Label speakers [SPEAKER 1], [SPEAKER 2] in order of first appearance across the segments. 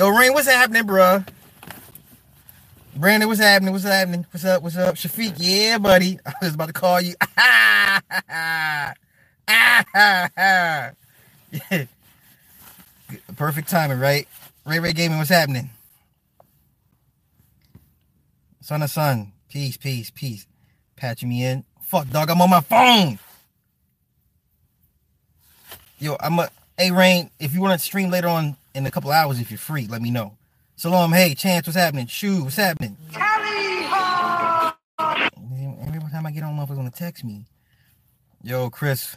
[SPEAKER 1] Yo, Rain, what's happening, bruh? Brandon, what's happening? What's happening? What's up? What's up? Shafiq, yeah, buddy. I was about to call you. yeah. Perfect timing, right? Ray Ray Gaming, what's happening? Son of son. Peace, peace, peace. Patching me in. Fuck, dog, I'm on my phone. Yo, I'm a. Hey, Rain, if you want to stream later on in a couple hours, if you're free, let me know. Salam, hey, Chance, what's happening? Shoo, what's happening? Every time I get on, motherfuckers gonna text me. Yo, Chris.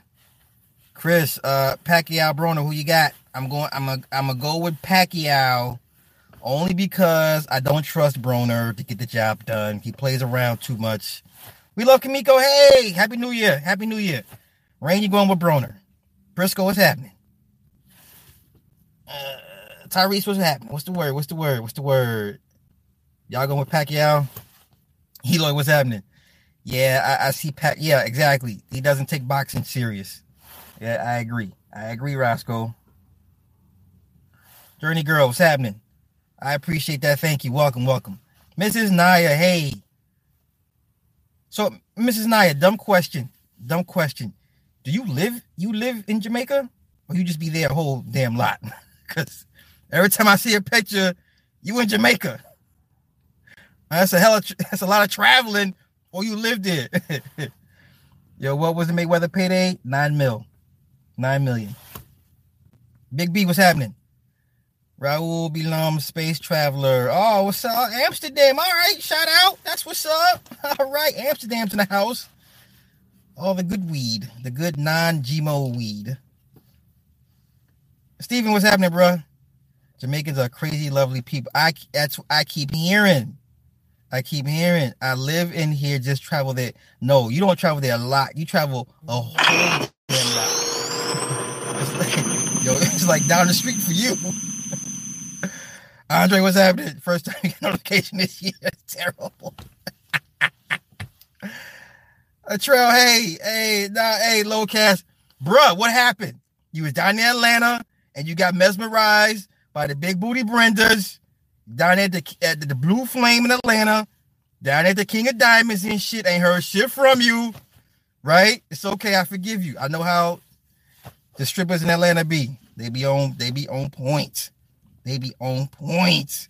[SPEAKER 1] Chris, uh, Pacquiao Broner, who you got? I'm going. I'm a. I'm gonna go with Pacquiao, only because I don't trust Broner to get the job done. He plays around too much. We love Kamiko. Hey, happy New Year. Happy New Year. Rain, you going with Broner? Briscoe, what's happening? Uh, Tyrese, what's happening? What's the word? What's the word? What's the word? Y'all going with Pacquiao? Eloy, what's happening? Yeah, I, I see Pac. Yeah, exactly. He doesn't take boxing serious. Yeah, I agree. I agree, Roscoe. Journey Girl, what's happening? I appreciate that. Thank you. Welcome, welcome. Mrs. Naya, hey. So, Mrs. Naya, dumb question. Dumb question. Do you live you live in Jamaica? Or you just be there a whole damn lot? Because every time I see a picture, you in Jamaica. Uh, that's a hell of, that's a lot of traveling or you lived there. Yo, what was the Mayweather payday? Nine mil. Nine million. Big B, what's happening? Raul Bilam, space traveler. Oh, what's up? Amsterdam. All right, shout out. That's what's up. All right, Amsterdam's in the house. All the good weed, the good non-GMO weed. Steven, what's happening, bro? Jamaicans are crazy, lovely people. I that's I keep hearing. I keep hearing. I live in here, just travel there. No, you don't travel there a lot. You travel a whole damn lot. It's like, yo, it's like down the street for you. Andre, what's happening? First time you get notification this year. It's terrible. a trail, hey, hey, nah, hey, Locast. Bruh, what happened? You was down in Atlanta and you got mesmerized by the big booty Brendas down at the at the Blue Flame in Atlanta, down at the King of Diamonds and shit. Ain't heard shit from you, right? It's okay. I forgive you. I know how the strippers in Atlanta be. They be on. They be on point. They be on point.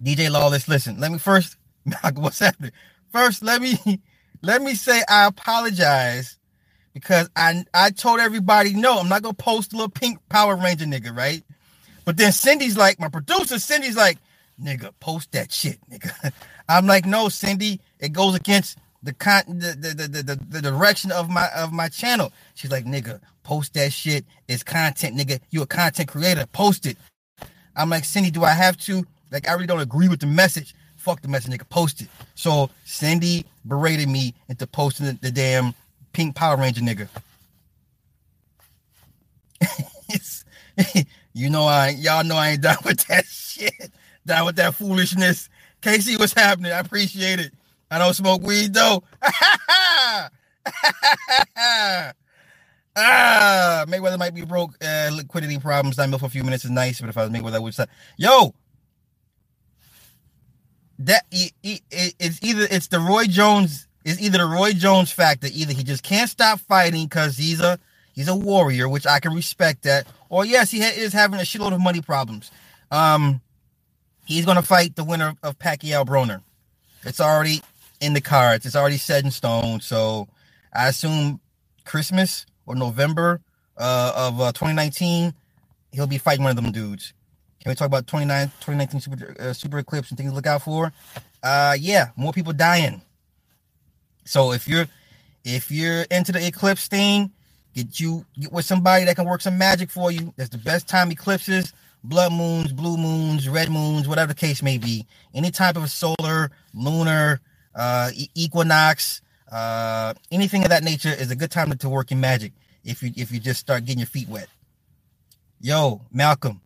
[SPEAKER 1] DJ Lawless, listen. Let me first. What's happening? First, let me let me say I apologize because I I told everybody no. I'm not gonna post a little pink Power Ranger nigga, right? But then Cindy's like, my producer, Cindy's like, nigga, post that shit, nigga. I'm like, no, Cindy, it goes against the con the, the, the, the, the direction of my of my channel. She's like, nigga, post that shit. It's content, nigga. You a content creator. Post it. I'm like, Cindy, do I have to? Like, I really don't agree with the message. Fuck the message, nigga. Post it. So Cindy berated me into posting the, the damn pink Power Ranger nigga. You know I y'all know I ain't done with that shit. Down with that foolishness. Casey, what's happening? I appreciate it. I don't smoke weed though. ah, Mayweather might be broke. Uh, liquidity problems. Not milk for a few minutes is nice, but if I was Mayweather, I would say, "Yo, that it's either it's the Roy Jones. It's either the Roy Jones factor. Either he just can't stop fighting because he's a He's a warrior, which I can respect that. Or yes, he ha- is having a shitload of money problems. Um, he's going to fight the winner of Pacquiao Broner. It's already in the cards. It's already set in stone. So I assume Christmas or November uh, of uh, 2019, he'll be fighting one of them dudes. Can we talk about 29, 2019 super, uh, super eclipse and things to look out for? Uh, yeah, more people dying. So if you're if you're into the eclipse thing, Get you get with somebody that can work some magic for you. That's the best time eclipses, blood moons, blue moons, red moons, whatever the case may be. Any type of solar, lunar, uh, equinox, uh, anything of that nature is a good time to, work in magic. If you if you just start getting your feet wet. Yo, Malcolm,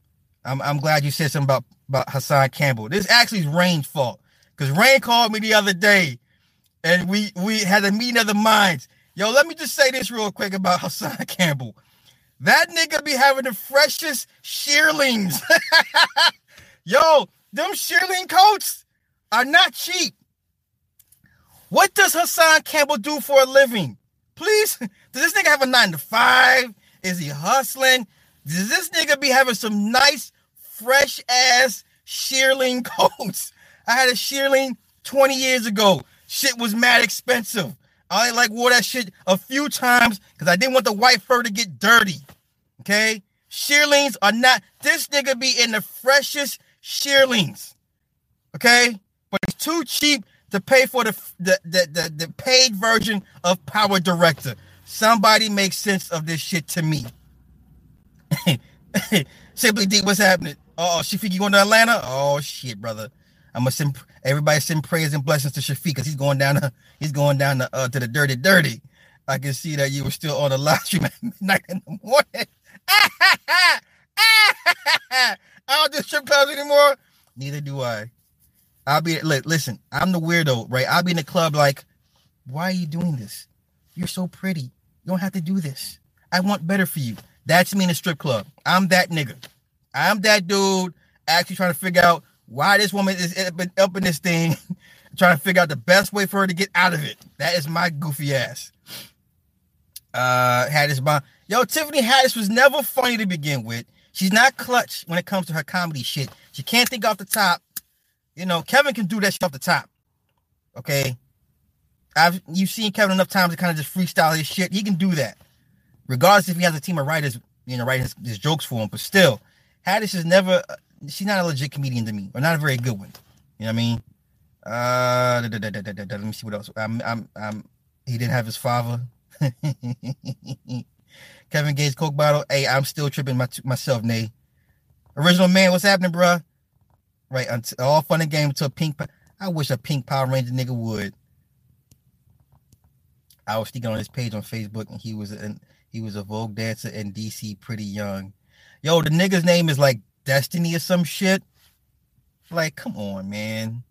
[SPEAKER 1] I'm I'm glad you said something about about Hassan Campbell. This actually is Rain's fault because Rain called me the other day, and we we had a meeting of the minds. Yo, let me just say this real quick about Hassan Campbell. That nigga be having the freshest shearlings. Yo, them shearling coats are not cheap. What does Hassan Campbell do for a living? Please, does this nigga have a nine to five? Is he hustling? Does this nigga be having some nice, fresh ass shearling coats? I had a shearling 20 years ago. Shit was mad expensive. I only like wore that shit a few times because I didn't want the white fur to get dirty. Okay? Shearlings are not, this nigga be in the freshest shearlings. Okay? But it's too cheap to pay for the the, the, the, the paid version of Power Director. Somebody make sense of this shit to me. Simply D, what's happening? Oh, Shafiq, you going to Atlanta? Oh shit, brother. I'm gonna send everybody send prayers and blessings to Shafiq because he's going down to he's going down to, uh, to the dirty dirty. I can see that you were still on the live stream at midnight in the morning. I don't do strip clubs anymore. Neither do I. I'll be look, listen. I'm the weirdo, right? I'll be in the club like, why are you doing this? You're so pretty. You don't have to do this. I want better for you. That's me in a strip club. I'm that nigga. I'm that dude actually trying to figure out why this woman is up in this thing, trying to figure out the best way for her to get out of it. That is my goofy ass. Uh, Haddish bomb. Yo, Tiffany Haddish was never funny to begin with. She's not clutch when it comes to her comedy shit. She can't think off the top. You know, Kevin can do that shit off the top. Okay. I've you've seen Kevin enough times to kind of just freestyle his shit. He can do that. Regardless if he has a team of writers, you know, writing his, his jokes for him. But still, Haddish is never she's not a legit comedian to me, or not a very good one. You know what I mean? Uh, da, da, da, let me see what else. I'm, I'm, I'm. He didn't have his father. Kevin Gates Coke bottle. Hey, I'm still tripping my, myself, Nay. Original man, what's happening, bruh? Right, until, all fun and game until pink. I wish a pink Power Ranger nigga would. I was speaking on his page on Facebook, and he was an he was a Vogue dancer in DC, pretty young. Yo, the nigga's name is like Destiny or some shit. Like, come on, man.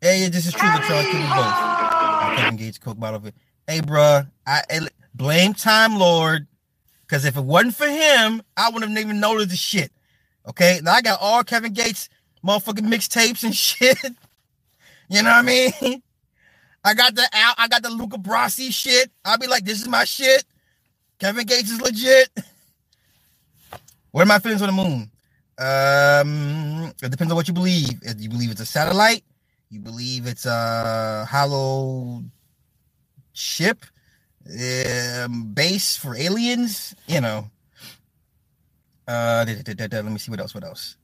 [SPEAKER 1] Hey, this is true, y'all kill both. Kevin Gates Coke bottle of it. Hey, bruh, I, I blame Time Lord. Because if it wasn't for him, I wouldn't have even noticed the shit. Okay, now I got all Kevin Gates motherfucking mixtapes and shit. you know what I mean? I got the out, I got the Luca Brasi shit. I'll be like, this is my shit. Kevin Gates is legit. What are my feelings on the moon? Um, it depends on what you believe. If you believe it's a satellite, you believe it's a hollow ship, um, base for aliens, you know. Uh, da, da, da, let me see what else. What else?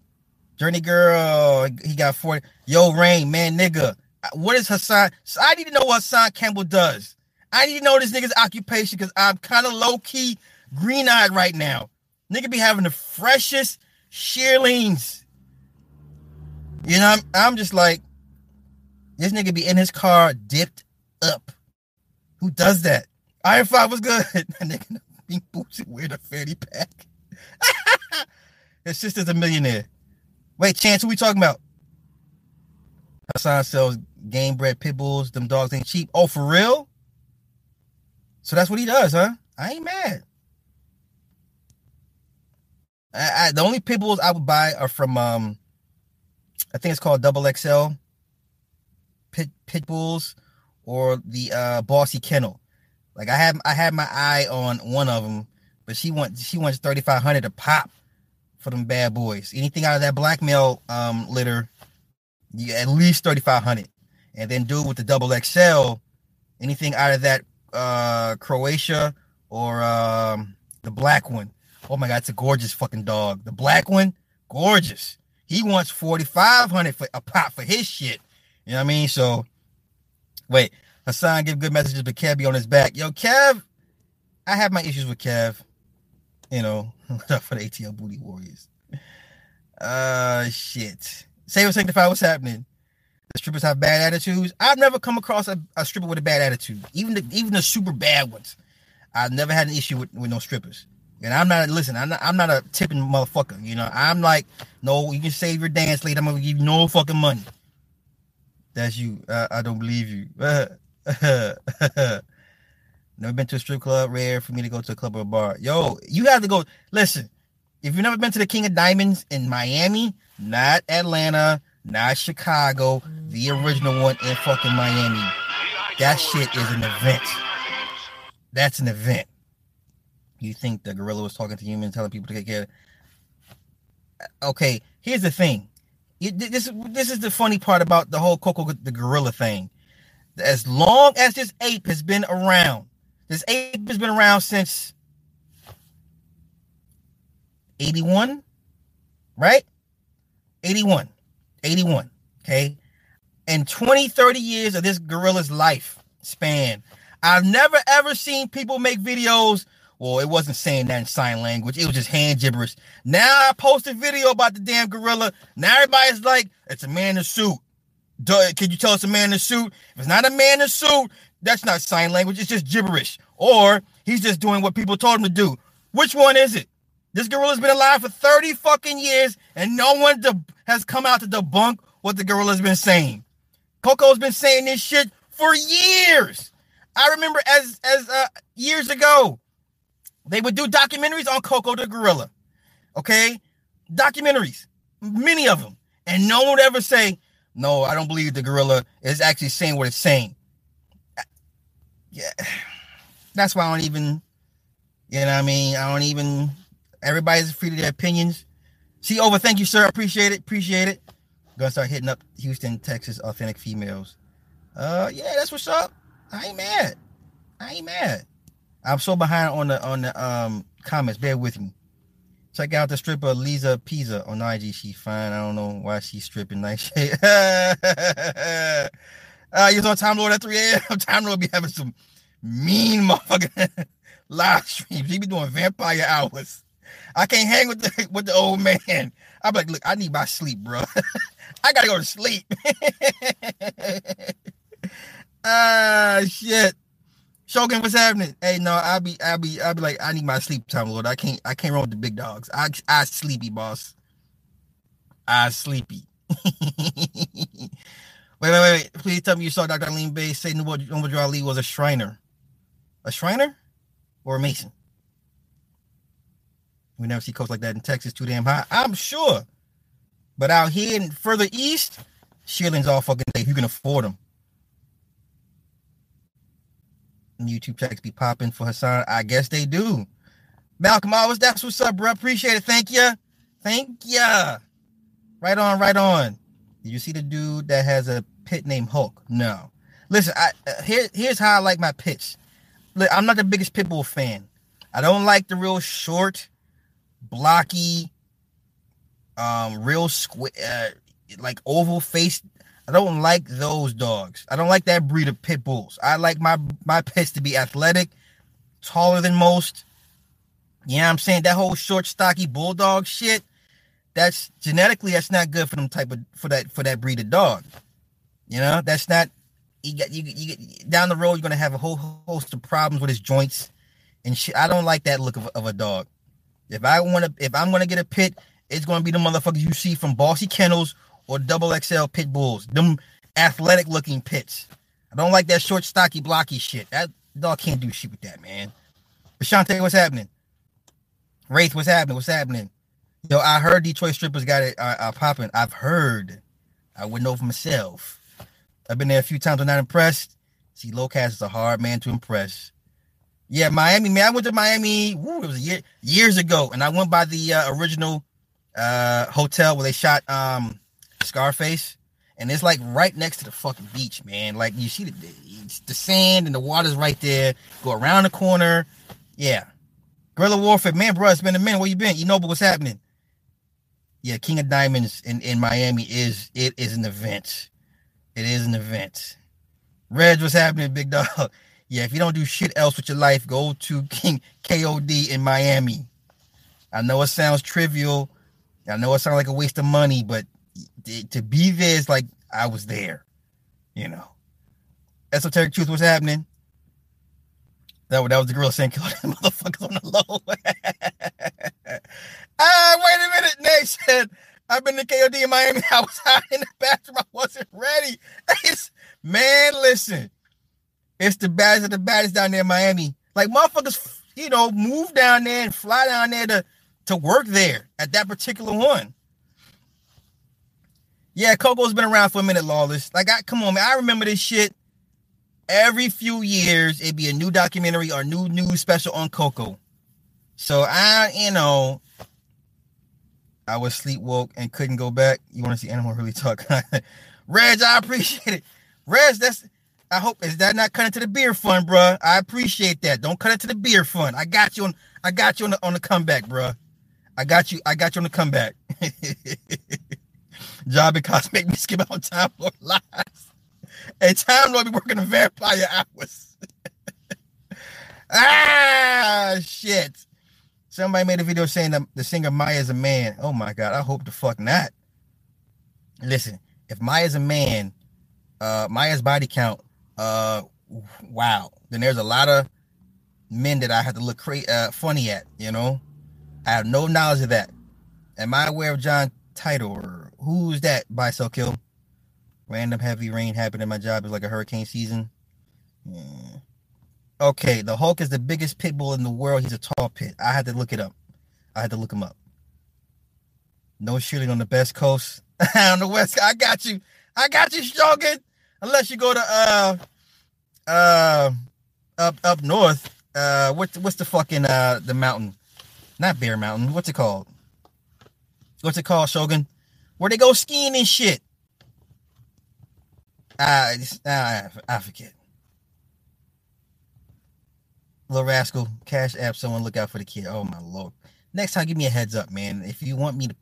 [SPEAKER 1] Journey girl, he got 40. Yo, Rain, man, nigga. What is Hassan? So I need to know what Hassan Campbell does. I need to know this nigga's occupation because I'm kind of low key green eyed right now. Nigga be having the freshest shearlings. You know, I'm, I'm just like, this nigga be in his car dipped up. Who does that? Iron Five was good. that nigga pink boots and wear the fanny pack. His sister's a millionaire. Wait, Chance, who we talking about? Hassan sells game bred pit bulls. Them dogs ain't cheap. Oh, for real? So that's what he does, huh? I ain't mad. I, I, the only Pitbulls I would buy are from um, I think it's called Double XL pit pit bulls or the uh Bossy Kennel. Like I have I had my eye on one of them, but she wants she wants thirty five hundred to pop for them bad boys. Anything out of that black male um litter, you at least thirty five hundred. And then do it with the double XL, anything out of that uh Croatia or um the black one, Oh my god, it's a gorgeous fucking dog. The black one, gorgeous. He wants forty five hundred for a pop for his shit. You know what I mean? So, wait, Hassan give good messages, but Kev be on his back. Yo, Kev, I have my issues with Kev. You know, for the ATL Booty Warriors. Uh, shit. Say what sanctify. What's happening? The strippers have bad attitudes. I've never come across a, a stripper with a bad attitude. Even the even the super bad ones. I've never had an issue with, with no strippers. And I'm not listen. I'm not. I'm not a tipping motherfucker. You know. I'm like, no. You can save your dance late. I'm gonna give you no fucking money. That's you. Uh, I don't believe you. never been to a strip club. Rare for me to go to a club or a bar. Yo, you have to go. Listen. If you've never been to the King of Diamonds in Miami, not Atlanta, not Chicago, the original one in fucking Miami. That shit is an event. That's an event. You think the gorilla was talking to humans, telling people to take care? Okay, here's the thing. This this is the funny part about the whole Koko the gorilla thing. As long as this ape has been around, this ape has been around since 81, right? 81. 81. Okay. And 20, 30 years of this gorilla's life span, I've never ever seen people make videos. Well, it wasn't saying that in sign language, it was just hand gibberish. Now I post a video about the damn gorilla. Now everybody's like, it's a man in a suit. Duh, can you tell us a man in a suit? If it's not a man in a suit, that's not sign language, it's just gibberish. Or he's just doing what people told him to do. Which one is it? This gorilla's been alive for 30 fucking years, and no one de- has come out to debunk what the gorilla's been saying. Koko's been saying this shit for years. I remember as as uh, years ago, they would do documentaries on Koko the gorilla. Okay, documentaries, many of them, and no one would ever say, "No, I don't believe the gorilla is actually saying what it's saying." Yeah, that's why I don't even, you know, what I mean, I don't even Everybody's free to their opinions. See over, thank you, sir. Appreciate it. Appreciate it. Gonna start hitting up Houston, Texas, authentic females. Uh, yeah, that's what's up. I ain't mad. I ain't mad. I'm so behind on the on the um comments. Bear with me. Check out the stripper Lisa Pisa on IG. She's fine. I don't know why she's stripping nice shit. uh, you on Time Lord at 3 a.m. Time Lord be having some mean motherfucking live streams. He be doing vampire hours. I can't hang with the with the old man. I'm like, look, I need my sleep, bro. I gotta go to sleep. ah shit. Shogun, what's happening? Hey, no, I'll be I'll be I'll be like, I need my sleep time, Lord. I can't I can't run with the big dogs. I I sleepy, boss. I sleepy. wait, wait, wait. Please tell me you saw Dr. Lean Bay say Muhammad Ali was a Shriner. A Shriner? Or a Mason? We never see coats like that in Texas too damn high. I'm sure. But out here and further east, shearlings all fucking day. You can afford them. YouTube checks be popping for Hassan. I guess they do. Malcolm Always, that's what's up, bro. Appreciate it. Thank you. Thank you. Right on, right on. Did you see the dude that has a pit named Hulk? No. Listen, I uh, here, here's how I like my pits. Look, I'm not the biggest pitbull fan. I don't like the real short, blocky, um, real square, uh, like oval face. I don't like those dogs. I don't like that breed of pit bulls. I like my my pets to be athletic, taller than most. You know I'm saying? That whole short, stocky bulldog shit. That's genetically that's not good for them type of for that for that breed of dog. You know, that's not you get you, you get down the road you're gonna have a whole host of problems with his joints and shit. I don't like that look of, of a dog. If I want to, if I'm gonna get a pit, it's gonna be the motherfuckers you see from Bossy Kennels or Double XL Pit Bulls. Them athletic looking pits. I don't like that short, stocky, blocky shit. That dog can't do shit with that, man. Ashante, what's happening? Wraith, what's happening? What's happening? Yo, I heard Detroit strippers got it uh, uh, popping. I've heard. I wouldn't know for myself. I've been there a few times. I'm not impressed. See, Locast is a hard man to impress. Yeah, Miami, man. I went to Miami. Woo, it was year, years ago, and I went by the uh, original uh, hotel where they shot um, Scarface, and it's like right next to the fucking beach, man. Like you see the the sand and the water's right there. Go around the corner. Yeah, guerrilla warfare, man, bro. It's been a minute. Where you been? You know, what's happening? Yeah, King of Diamonds in in Miami is it is an event. It is an event. Reg, what's happening, big dog? Yeah, if you don't do shit else with your life, go to King KOD in Miami. I know it sounds trivial. I know it sounds like a waste of money, but to be there is like I was there. You know. Esoteric truth, what's happening? That, that was the girl saying kill motherfuckers on the low. ah, wait a minute. Said, I've been to KOD in Miami. I was out in the bathroom. I wasn't ready. man, listen. It's the baddest of the baddest down there in Miami. Like motherfuckers, you know, move down there and fly down there to to work there at that particular one. Yeah, Koko's been around for a minute, lawless. Like, I come on, man. I remember this shit. Every few years, it'd be a new documentary or new news special on Koko. So I, you know, I was sleepwoke and couldn't go back. You want to see Animal really talk? Reg, I appreciate it. Reg, that's I hope is that not cutting to the beer fund, bro. I appreciate that. Don't cut it to the beer fund. I got you on. I got you on the on the comeback, bro. I got you. I got you on the comeback. Job because make me skip out time Lord lives. Hey, time Lord be working the vampire hours. ah, shit. Somebody made a video saying that the singer Maya is a man. Oh my god, I hope the fuck not. Listen, if Maya's a man, uh, Maya's body count, uh, wow, then there's a lot of men that I have to look cra- uh, funny at. You know, I have no knowledge of that. Am I aware of John Titor? Who's that? By so kill. Random heavy rain happened in my job. It's like a hurricane season. Yeah. Okay, the Hulk is the biggest pit bull in the world. He's a tall pit. I had to look it up. I had to look him up. No shooting on the best coast. on the west. I got you. I got you, Shogun. Unless you go to uh uh up up north. Uh what's what's the fucking uh the mountain? Not Bear Mountain. What's it called? What's it called, Shogun? Where they go skiing and shit. Uh, uh I forget. Little rascal, cash app. Someone look out for the kid. Oh my lord. Next time, give me a heads up, man. If you want me to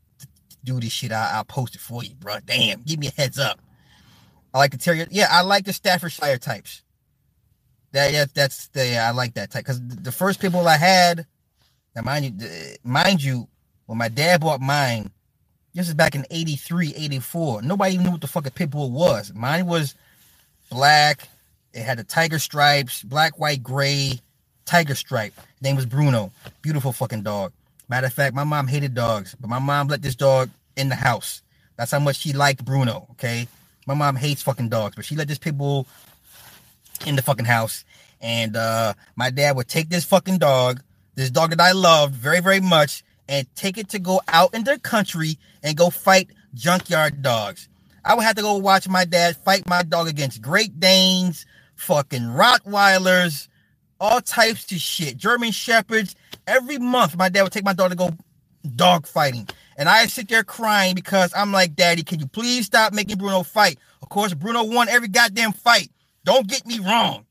[SPEAKER 1] do this shit, I, will post it for you, bro. Damn, give me a heads up. I like the terrier. Yeah, I like the Staffordshire types. That yeah, that's the yeah, I like that type because the first people I had, now mind you, mind you, when my dad bought mine, this is back in 83, 84. Nobody even knew what the fuck a pit bull was. Mine was black. It had the tiger stripes, black, white, gray, tiger stripe. Name was Bruno. Beautiful fucking dog. Matter of fact, my mom hated dogs, but my mom let this dog in the house. That's how much she liked Bruno. Okay. My mom hates fucking dogs, but she let this pit bull in the fucking house. And uh my dad would take this fucking dog, this dog that I loved very, very much, and take it to go out in the country and go fight junkyard dogs. I would have to go watch my dad fight my dog against Great Danes, fucking Rottweilers, all types of shit. German Shepherds. Every month, my dad would take my dog to go dog fighting. And I sit there crying because I'm like, Daddy, can you please stop making Bruno fight? Of course, Bruno won every goddamn fight. Don't get me wrong.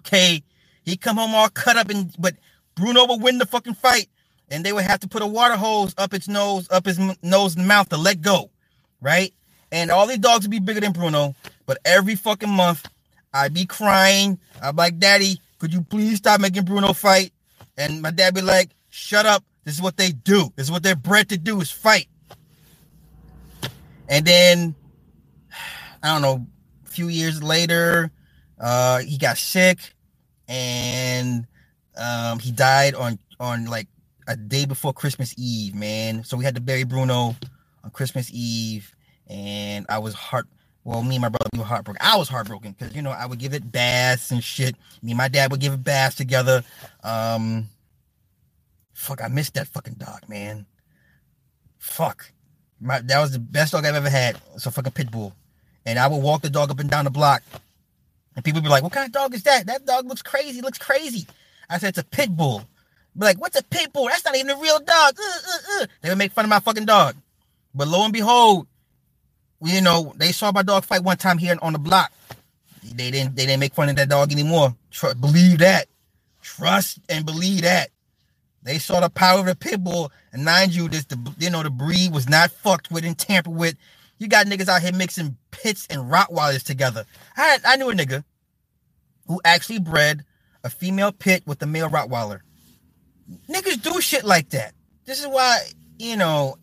[SPEAKER 1] Okay. He come home all cut up and but Bruno would win the fucking fight. And they would have to put a water hose up its nose, up his nose and mouth to let go. Right? And all these dogs would be bigger than Bruno. But every fucking month, I'd be crying. I'm like, Daddy, could you please stop making Bruno fight? And my dad be like, shut up. This is what they do. This is what they're bred to do is fight. And then I don't know, a few years later, uh, he got sick and um, he died on on like a day before Christmas Eve, man. So we had to bury Bruno on Christmas Eve, and I was heart. Well, me and my brother we were heartbroken. I was heartbroken because you know I would give it baths and shit. Me and my dad would give it baths together. Um, Fuck, I missed that fucking dog, man. Fuck. My, that was the best dog I've ever had. It's a fucking pit bull. And I would walk the dog up and down the block. And people would be like, what kind of dog is that? That dog looks crazy. Looks crazy. I said, it's a pit bull. Be like, what's a pit bull? That's not even a real dog. Uh, uh, uh. They would make fun of my fucking dog. But lo and behold, you know, they saw my dog fight one time here on the block. They didn't they didn't make fun of that dog anymore. Tr- believe that. Trust and believe that. They saw the power of the pit bull, and mind you, this the you know the breed was not fucked with and tampered with. You got niggas out here mixing pits and Rottweilers together. I I knew a nigga who actually bred a female pit with a male Rottweiler. Niggas do shit like that. This is why you know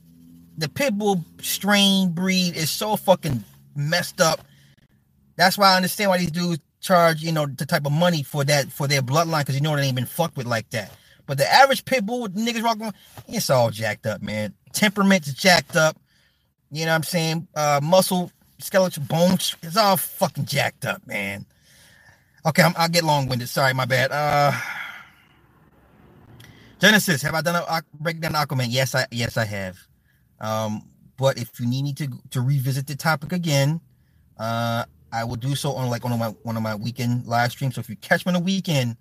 [SPEAKER 1] the pitbull strain breed is so fucking messed up. That's why I understand why these dudes charge you know the type of money for that for their bloodline because you know they ain't been fucked with like that. But the average pitbull with niggas rocking, it's all jacked up, man. Temperament's jacked up. You know what I'm saying? Uh, muscle, skeletal, bones, it's all fucking jacked up, man. Okay, i will get long winded. Sorry, my bad. Uh, Genesis, have I done a breakdown Aquaman? Yes, I yes I have. Um, But if you need me to to revisit the topic again, uh, I will do so on like one of my one of my weekend live streams. So if you catch me on the weekend,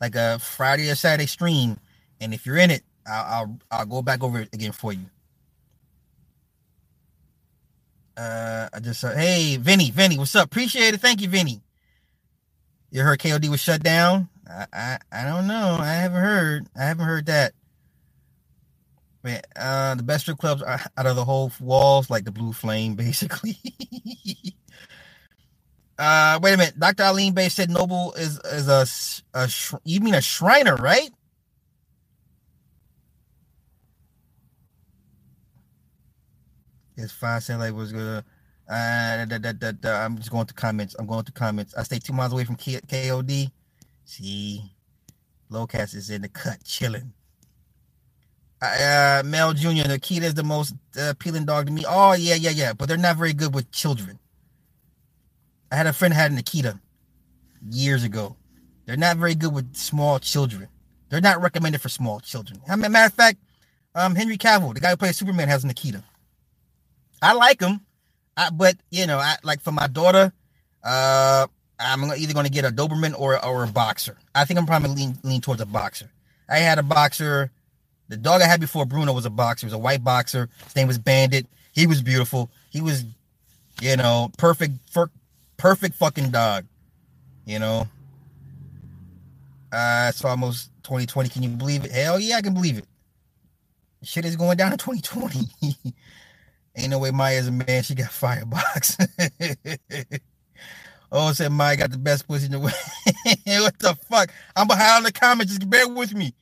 [SPEAKER 1] like a Friday or Saturday stream, and if you're in it, I'll I'll, I'll go back over it again for you. Uh, I just said, hey, Vinny, Vinny, what's up? Appreciate it. Thank you, Vinny. You heard KOD was shut down? I, I, I don't know. I haven't heard. I haven't heard that. Man, uh, the best strip clubs are out of the whole walls, like the Blue Flame, basically. uh, wait a minute. Dr. Aline Bay said Noble is is a, a you mean a Shriner, right? It's fine. Saying like was gonna. Uh, da, da, da, I'm just going to comments. I'm going to comments. I stay two miles away from K- KOD. See, Locast is in the cut, chilling. Uh, Mel Jr. Nikita is the most uh, appealing dog to me. Oh yeah, yeah, yeah. But they're not very good with children. I had a friend had an Akita years ago. They're not very good with small children. They're not recommended for small children. As a matter of fact, um, Henry Cavill, the guy who plays Superman, has an Akita. I like him, I, but you know, I like for my daughter, uh, I'm either going to get a Doberman or or a boxer. I think I'm probably lean lean towards a boxer. I had a boxer. The dog I had before Bruno was a boxer. He was a white boxer. His name was Bandit. He was beautiful. He was, you know, perfect for perfect fucking dog. You know. Uh, it's almost 2020. Can you believe it? Hell yeah, I can believe it. Shit is going down in 2020. Ain't no way Maya's a man. She got firebox. oh, said Mike got the best pussy in the world. what the fuck? I'm behind the comments. Just bear with me.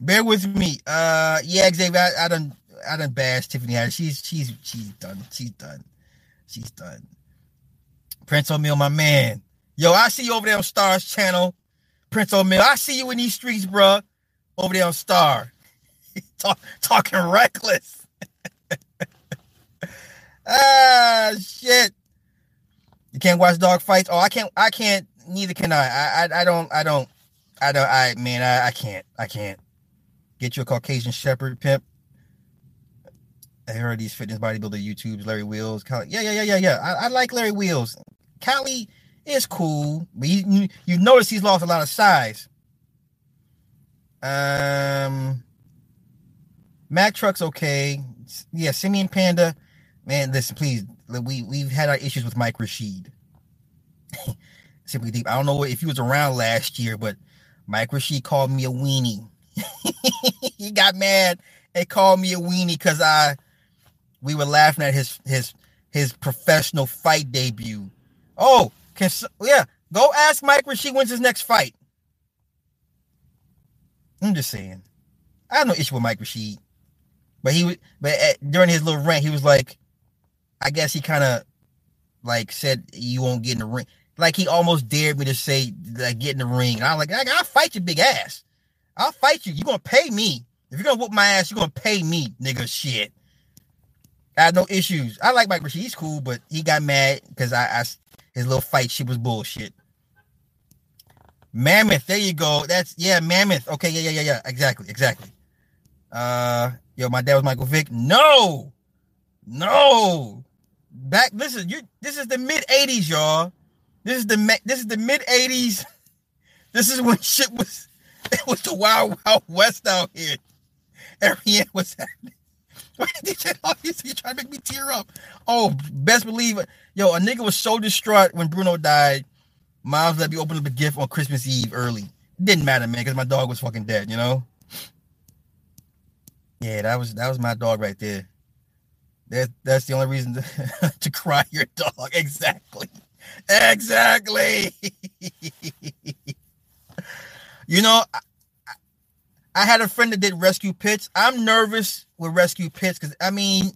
[SPEAKER 1] Bear with me. Uh, yeah, Xavier, I, I done, I done bash Tiffany Haddish. She's, she's, she's done. She's done. She's done. Prince O'Mill, my man. Yo, I see you over there on Star's channel. Prince O'Mill, I see you in these streets, bro. Over there on Star. Talk, talking reckless. ah, shit. You can't watch dog fights. Oh, I can't. I can't. Neither can I. I. I, I don't. I don't. I don't. I man. I, I can't. I can't. Get you a Caucasian Shepherd pimp. I heard these fitness bodybuilder YouTubes, Larry Wheels. Yeah, yeah, yeah, yeah, yeah. I, I like Larry Wheels. Cali is cool, but you, you notice he's lost a lot of size. Um, Mack Truck's okay. Yeah, Simeon Panda. Man, listen, please. We we've had our issues with Mike Rashid. Simply deep. I don't know if he was around last year, but Mike Rashid called me a weenie. he got mad and called me a weenie because I we were laughing at his his his professional fight debut. Oh, can yeah, go ask Mike Rashid when's his next fight. I'm just saying. I have no issue with Mike Rashid. But he but at, during his little rant, he was like, I guess he kind of like said you won't get in the ring. Like he almost dared me to say like get in the ring. And I'm like, I'll fight your big ass. I'll fight you. You're gonna pay me. If you're gonna whoop my ass, you're gonna pay me, nigga. Shit. I have no issues. I like Mike Rashid. He's cool, but he got mad because I, I his little fight shit was bullshit. Mammoth, there you go. That's yeah, Mammoth. Okay, yeah, yeah, yeah, yeah. Exactly, exactly. Uh, yo, my dad was Michael Vick. No, no. Back. This is you. This is the mid '80s, y'all. This is the this is the mid '80s. This is when shit was. It was the wild, wild west out here. Everything was happening. Why did you trying to make me tear up? Oh, best believe it. Yo, a nigga was so distraught when Bruno died. Mom's let me open up a gift on Christmas Eve early. Didn't matter, man, because my dog was fucking dead, you know? Yeah, that was that was my dog right there. That that's the only reason to, to cry your dog. Exactly. Exactly. you know, I, I had a friend that did rescue pits. I'm nervous with rescue pits because I mean,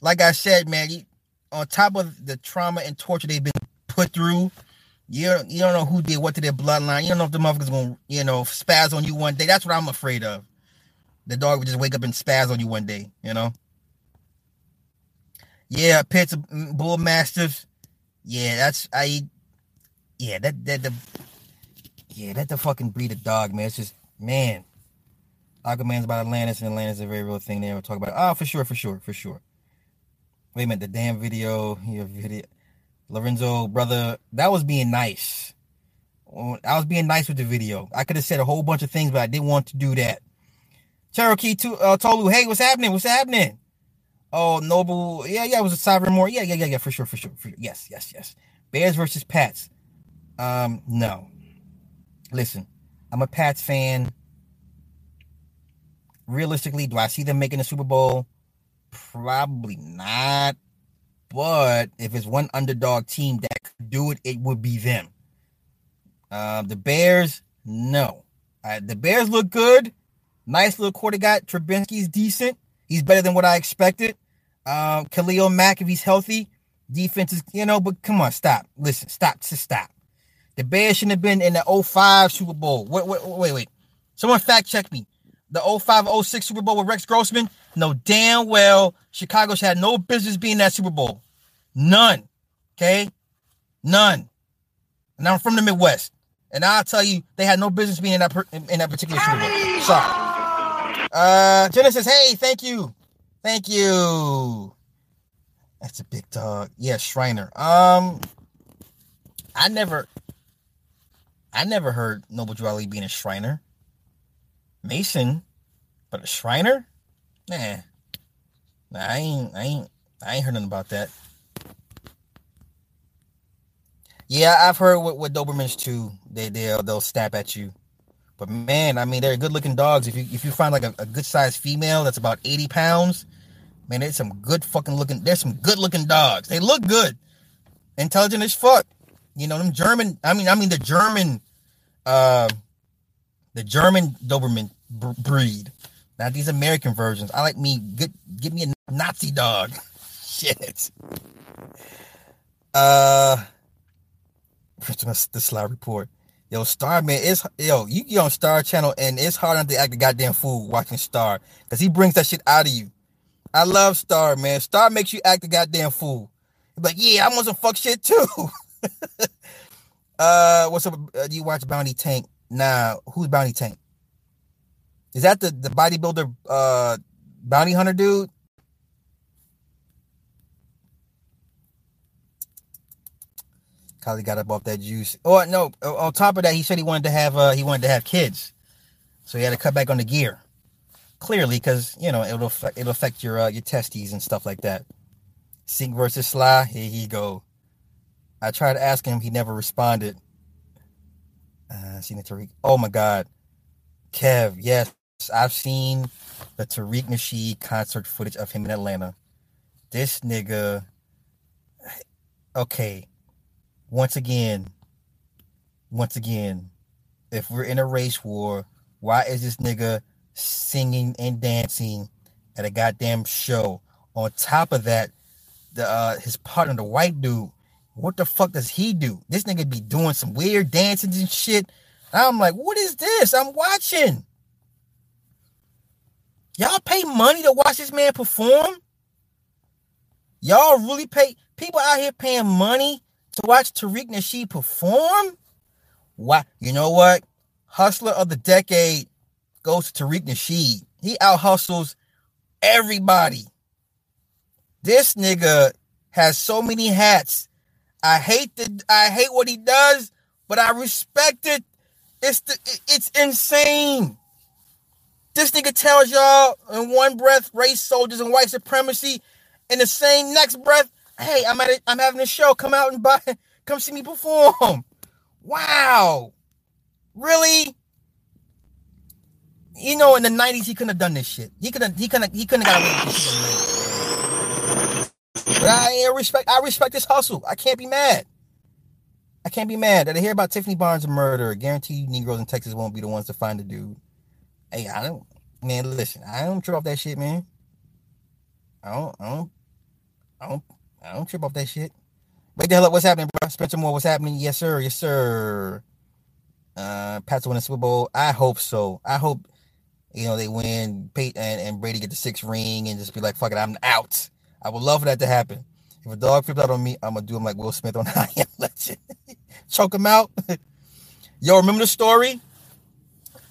[SPEAKER 1] like I said, man, on top of the trauma and torture they've been put through, you don't, you don't know who did what to their bloodline. You don't know if the motherfuckers gonna you know spaz on you one day. That's what I'm afraid of. The dog would just wake up and spaz on you one day. You know. Yeah, pits of bull mastiffs. Yeah, that's I. Yeah, that that the. Yeah, that the fucking breed of dog, man. It's just man. Aquaman's about Atlantis, and Atlantis is a very real thing they ever talk about. Oh, for sure, for sure, for sure. Wait a minute, the damn video, your video, Lorenzo, brother, that was being nice. I was being nice with the video. I could have said a whole bunch of things, but I didn't want to do that. Cherokee to uh, Tolu, hey, what's happening? What's happening? Oh, Noble, yeah, yeah, it was a Sovereign Moor. Yeah, yeah, yeah, yeah, for sure, for sure, for sure. Yes, yes, yes. Bears versus Pats. Um, no. Listen, I'm a Pats fan. Realistically, do I see them making a Super Bowl? Probably not. But if it's one underdog team that could do it, it would be them. Uh, the Bears, no. Uh, the Bears look good. Nice little quarter guy. Trubisky's decent. He's better than what I expected. Um, Khalil Mack, if he's healthy, defense is, you know, but come on, stop. Listen, stop, just stop. The Bears shouldn't have been in the 05 Super Bowl. Wait, wait, wait, wait. Someone fact check me. The 05 06 Super Bowl with Rex Grossman, no damn well Chicago had no business being that Super Bowl. None. Okay? None. And I'm from the Midwest. And I'll tell you, they had no business being in that per, in, that particular Super Bowl. Sorry. Uh Genesis, hey, thank you. Thank you. That's a big dog. Yeah, Shriner. Um I never I never heard Noble Ali being a Shriner. Mason, but a Shriner? Nah. Nah, I ain't I ain't I ain't heard nothing about that. Yeah, I've heard with, with Dobermans too. They they'll they'll snap at you. But man, I mean they're good looking dogs. If you if you find like a, a good sized female that's about 80 pounds, man, there's some good fucking looking there's some good looking dogs. They look good. Intelligent as fuck. You know, them German, I mean, I mean the German uh the German Doberman breed. Not these American versions. I like me get give me a Nazi dog. Shit. Uh the Sly Report. Yo, Star man, it's yo, you get on Star Channel and it's hard not to act a goddamn fool watching Star because he brings that shit out of you. I love Star, man. Star makes you act a goddamn fool. But yeah, I want some fuck shit too. uh, what's up? Uh, you watch Bounty Tank? Nah, who's Bounty Tank? Is that the the bodybuilder uh bounty hunter dude? Kylie got up off that juice. Oh no! On top of that, he said he wanted to have uh he wanted to have kids, so he had to cut back on the gear. Clearly, because you know it'll affect, it'll affect your uh, your testes and stuff like that. Sink versus Sly. Here he go. I tried to ask him, he never responded. Uh, seen the Tariq. Oh my God, Kev. Yes, I've seen the Tariq Nasheed concert footage of him in Atlanta. This nigga. Okay once again, once again, if we're in a race war, why is this nigga singing and dancing at a goddamn show? On top of that, the uh, his partner, the white dude, what the fuck does he do? This nigga be doing some weird dances and shit. I'm like, what is this? I'm watching. Y'all pay money to watch this man perform? Y'all really pay people out here paying money to watch Tariq Nasheed perform? Why? You know what? Hustler of the decade goes to Tariq Nasheed. He out hustles everybody. This nigga has so many hats. I hate the I hate what he does, but I respect it. It's the it's insane. This nigga tells y'all in one breath race soldiers and white supremacy, in the same next breath hey, I'm at a, I'm having a show. Come out and buy, come see me perform. Wow, really? You know, in the '90s, he couldn't have done this shit. He could have, he couldn't, he couldn't have got away with this shit. I respect, I respect this hustle. I can't be mad. I can't be mad. Did I hear about Tiffany Barnes' murder? I guarantee you, Negroes in Texas won't be the ones to find the dude. Hey, I don't, man. Listen, I don't off that shit, man. I don't, I don't, I don't, I don't trip off that shit. Wake the hell up. What's happening, bro? Spencer Moore, what's happening? Yes, sir. Yes, sir. Uh, Pats win the Super Bowl. I hope so. I hope, you know, they win Peyton and, and Brady get the sixth ring and just be like, fuck it, I'm out. I would love for that to happen. If a dog flips out on me, I'm gonna do him like Will Smith on I Am Legend. Choke him out. Yo, remember the story?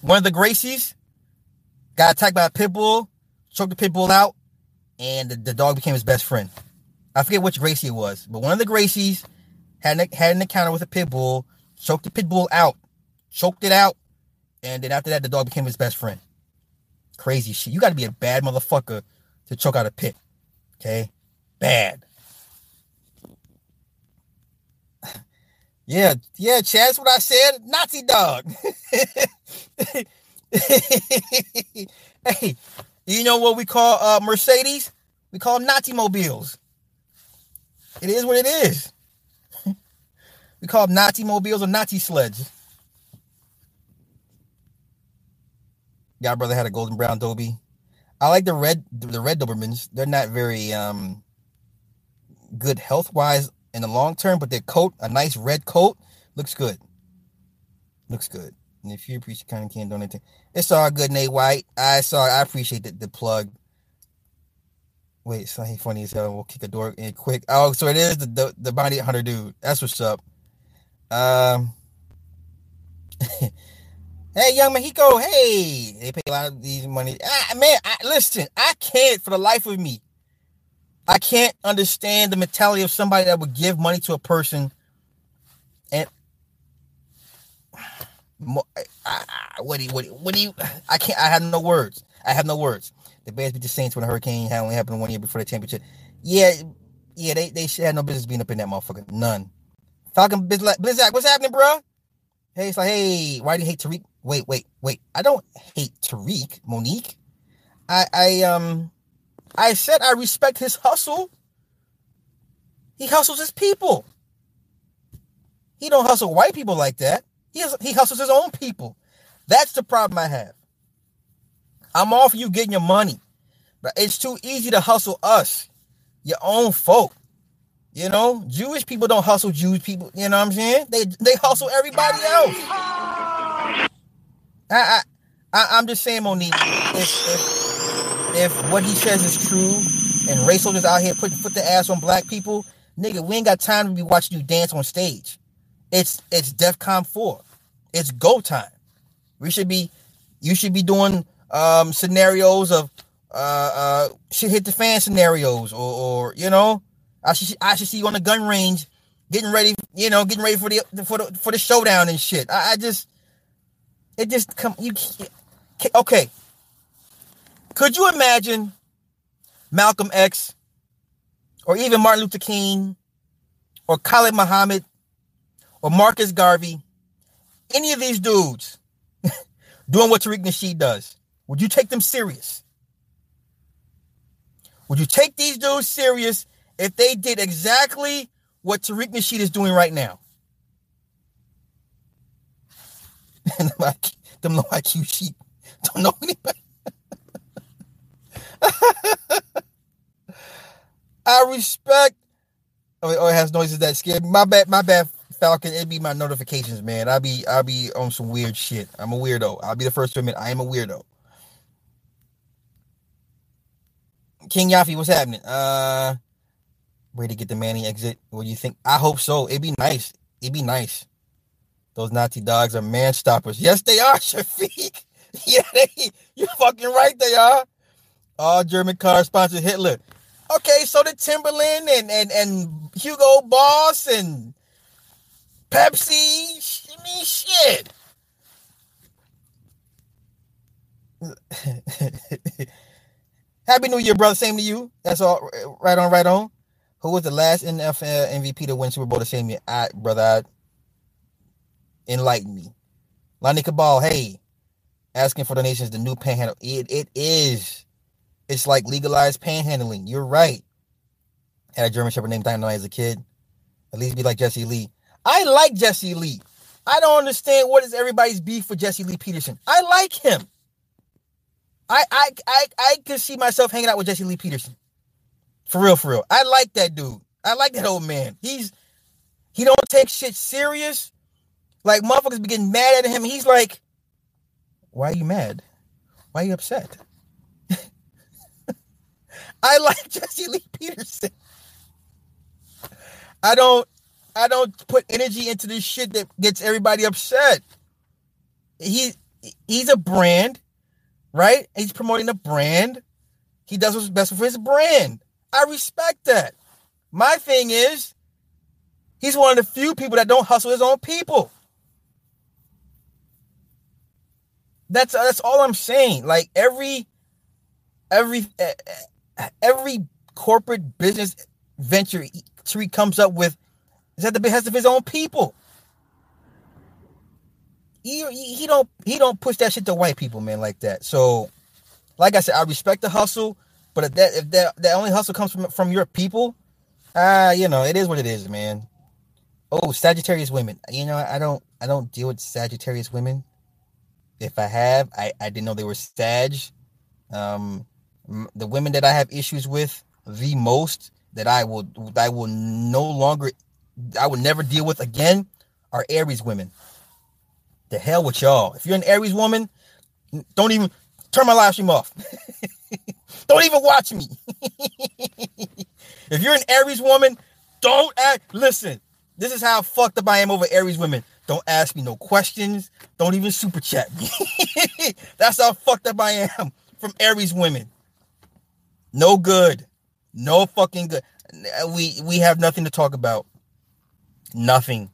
[SPEAKER 1] One of the Gracies got attacked by a pit bull, choked the pit bull out, and the, the dog became his best friend. I forget which Gracie it was, but one of the Gracies had an, had an encounter with a pit bull, choked the pit bull out, choked it out, and then after that, the dog became his best friend. Crazy shit. You got to be a bad motherfucker to choke out a pit. Okay, bad. Yeah, yeah, Chad, what I said. Nazi dog. hey, you know what we call uh, Mercedes? We call Nazi mobiles. It is what it is. we call them Nazi mobiles or Nazi sleds. Yeah, brother had a golden brown Dobie. I like the red the red Dobermans. They're not very um good health wise in the long term, but their coat, a nice red coat, looks good. Looks good. And if you appreciate kind of can't donate, it's all good, Nate White. I saw. I appreciate the, the plug. Wait, so he funny as hell. We'll kick the door in quick. Oh, so it is the the, the bounty hunter dude. That's what's up. Um. hey, young Mexico. Hey, they pay a lot of these money. Ah, man, I, listen. I can't for the life of me. I can't understand the mentality of somebody that would give money to a person and I, I, what do you, what, what do you, I can't, I have no words. I have no words. The Bears beat the Saints when the hurricane had only happened one year before the championship. Yeah, yeah, they, they should have no business being up in that motherfucker. None. Falcon Blizzak, what's happening, bro? Hey, it's like, hey, why do you hate Tariq? Wait, wait, wait. I don't hate Tariq, Monique. I, I, um, I said I respect his hustle. He hustles his people. He don't hustle white people like that. He, has, he hustles his own people. That's the problem I have. I'm all for you getting your money, but it's too easy to hustle us, your own folk. You know, Jewish people don't hustle Jewish people. You know what I'm saying? They they hustle everybody else. I I, I am just saying, Monique. If, if if what he says is true, and racial is out here putting put the ass on black people, nigga, we ain't got time to be watching you dance on stage. It's it's DEFCON 4. It's go time. We should be you should be doing um scenarios of uh uh shit hit the fan scenarios or or you know I should I should see you on the gun range getting ready you know getting ready for the for the for the showdown and shit. I, I just it just come you okay. Could you imagine Malcolm X or even Martin Luther King or Khalid Muhammad or Marcus Garvey, any of these dudes doing what Tariq Nasheed does, would you take them serious? Would you take these dudes serious if they did exactly what Tariq Nasheed is doing right now? them low IQ sheep don't know anybody. I respect. Oh, oh, it has noises that scare me. My bad. My bad. Falcon, it'd be my notifications, man. I'll be I'll be on some weird shit. I'm a weirdo. I'll be the first to admit I am a weirdo. King Yafi, what's happening? Uh way to get the Manny exit. What do you think? I hope so. It'd be nice. It'd be nice. Those Nazi dogs are man stoppers. Yes, they are, Shafiq. yeah, they, you're fucking right, they are. All German cars sponsored Hitler. Okay, so the Timberland and and and Hugo Boss and Pepsi. I mean, shit. Happy New Year, brother. Same to you. That's all. Right on, right on. Who was the last NFL MVP to win Super Bowl the same year? I, brother, I, enlighten me. Lonnie Cabal, hey, asking for donations, the new panhandle. It, it is. It's like legalized panhandling. You're right. Had a German Shepherd named Dynamite as a kid. At least be like Jesse Lee. I like Jesse Lee. I don't understand what is everybody's beef for Jesse Lee Peterson. I like him. I I I I could see myself hanging out with Jesse Lee Peterson. For real, for real. I like that dude. I like that old man. He's he don't take shit serious. Like motherfuckers be getting mad at him. He's like, why are you mad? Why are you upset? I like Jesse Lee Peterson. I don't I don't put energy into this shit that gets everybody upset. He he's a brand, right? He's promoting a brand. He does what's best for his brand. I respect that. My thing is, he's one of the few people that don't hustle his own people. That's that's all I'm saying. Like every every eh, eh, every corporate business venture he comes up with is at the behest of his own people. He, he don't he don't push that shit to white people, man, like that. So, like I said, I respect the hustle, but if that if that that only hustle comes from from your people, ah, uh, you know, it is what it is, man. Oh, Sagittarius women. You know, I don't I don't deal with Sagittarius women. If I have, I I didn't know they were Sag. Um, the women that I have issues with the most that I will I will no longer I will never deal with again are Aries women. The hell with y'all. If you're an Aries woman, don't even turn my live stream off. don't even watch me. if you're an Aries woman, don't act. Listen, this is how fucked up I am over Aries women. Don't ask me no questions. Don't even super chat me. That's how fucked up I am from Aries women. No good. No fucking good. We we have nothing to talk about. Nothing.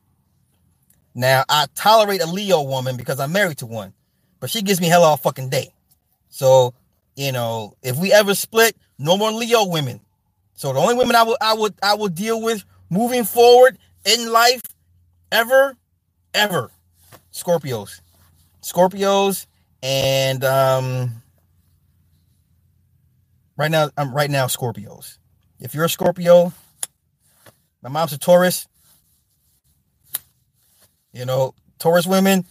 [SPEAKER 1] Now I tolerate a Leo woman because I'm married to one, but she gives me hell all fucking day. So you know, if we ever split, no more Leo women. So the only women I would I would I would deal with moving forward in life, ever, ever, Scorpios, Scorpios, and um, right now I'm right now Scorpios. If you're a Scorpio, my mom's a Taurus. You know, Taurus women,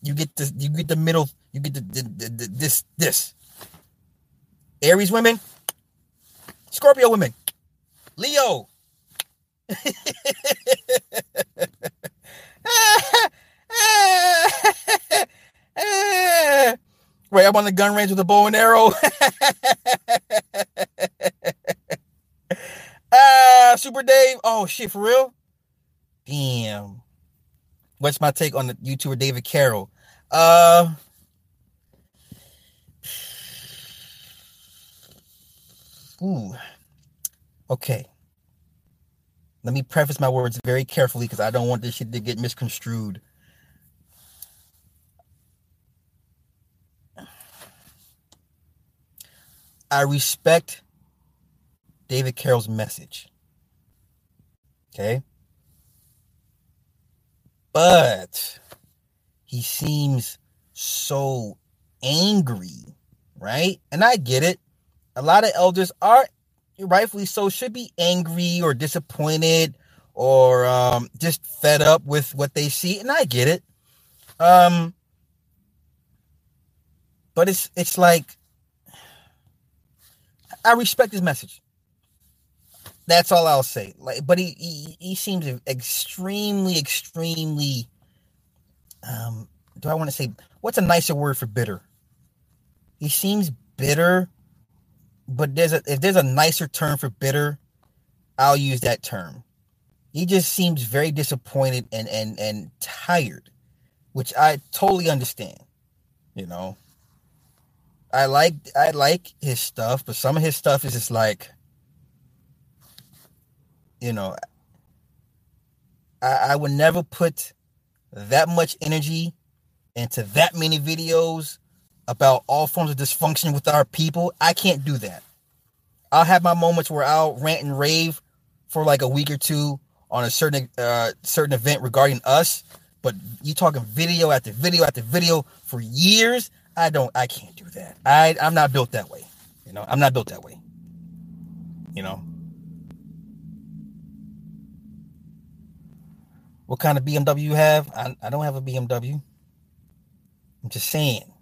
[SPEAKER 1] you get the you get the middle, you get the, the, the, the this this. Aries women, Scorpio women, Leo. Wait, I'm on the gun range with a bow and arrow. ah, Super Dave. Oh shit, for real? Damn. What's my take on the YouTuber David Carroll? Uh Ooh. Okay. Let me preface my words very carefully because I don't want this shit to get misconstrued. I respect David Carroll's message. Okay. But he seems so angry, right? And I get it. A lot of elders are rightfully so should be angry or disappointed or um, just fed up with what they see, and I get it. Um, but it's it's like I respect his message. That's all I'll say. Like, but he he, he seems extremely, extremely. Um, do I want to say what's a nicer word for bitter? He seems bitter, but there's a if there's a nicer term for bitter, I'll use that term. He just seems very disappointed and and and tired, which I totally understand. You know, I like I like his stuff, but some of his stuff is just like you know, I, I would never put that much energy into that many videos about all forms of dysfunction with our people. I can't do that. I'll have my moments where I'll rant and rave for like a week or two on a certain uh certain event regarding us, but you talking video after video after video for years, I don't I can't do that. I I'm not built that way. You know, I'm not built that way. You know. What kind of BMW you have. I, I don't have a BMW. I'm just saying.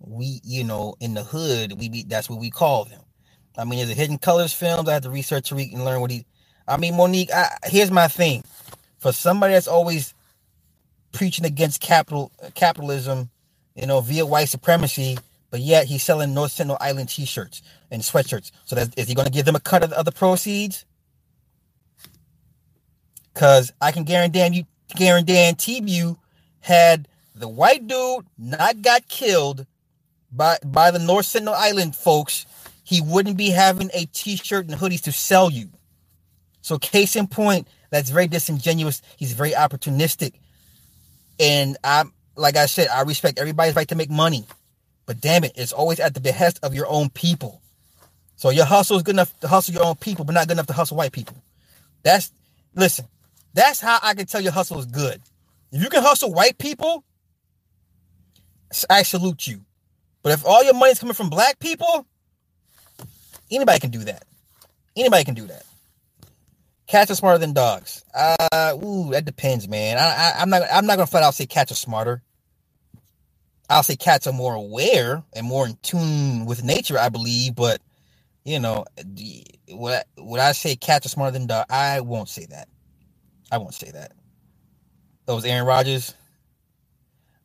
[SPEAKER 1] We, you know, in the hood, we be that's what we call them. I mean, is it Hidden Colors films? I had to research Tariq and learn what he. I mean, Monique. I, here's my thing: for somebody that's always preaching against capital capitalism, you know, via white supremacy, but yet he's selling North Sentinel Island T-shirts and sweatshirts. So that, is he going to give them a cut of, of the proceeds? Cause I can guarantee you, guarantee you, had the white dude not got killed by by the North Sentinel Island folks, he wouldn't be having a t-shirt and hoodies to sell you. So case in point, that's very disingenuous. He's very opportunistic. And I'm like I said, I respect everybody's right to make money. But damn it, it's always at the behest of your own people. So your hustle is good enough to hustle your own people, but not good enough to hustle white people. That's listen, that's how I can tell your hustle is good. If you can hustle white people, I salute you. But if all your money's coming from black people, anybody can do that. Anybody can do that. Cats are smarter than dogs. Uh, ooh, that depends, man. I, I, am not. I'm not gonna flat out say cats are smarter. I'll say cats are more aware and more in tune with nature. I believe, but you know, would would I say cats are smarter than dogs? I won't say that. I won't say that. That was Aaron Rodgers.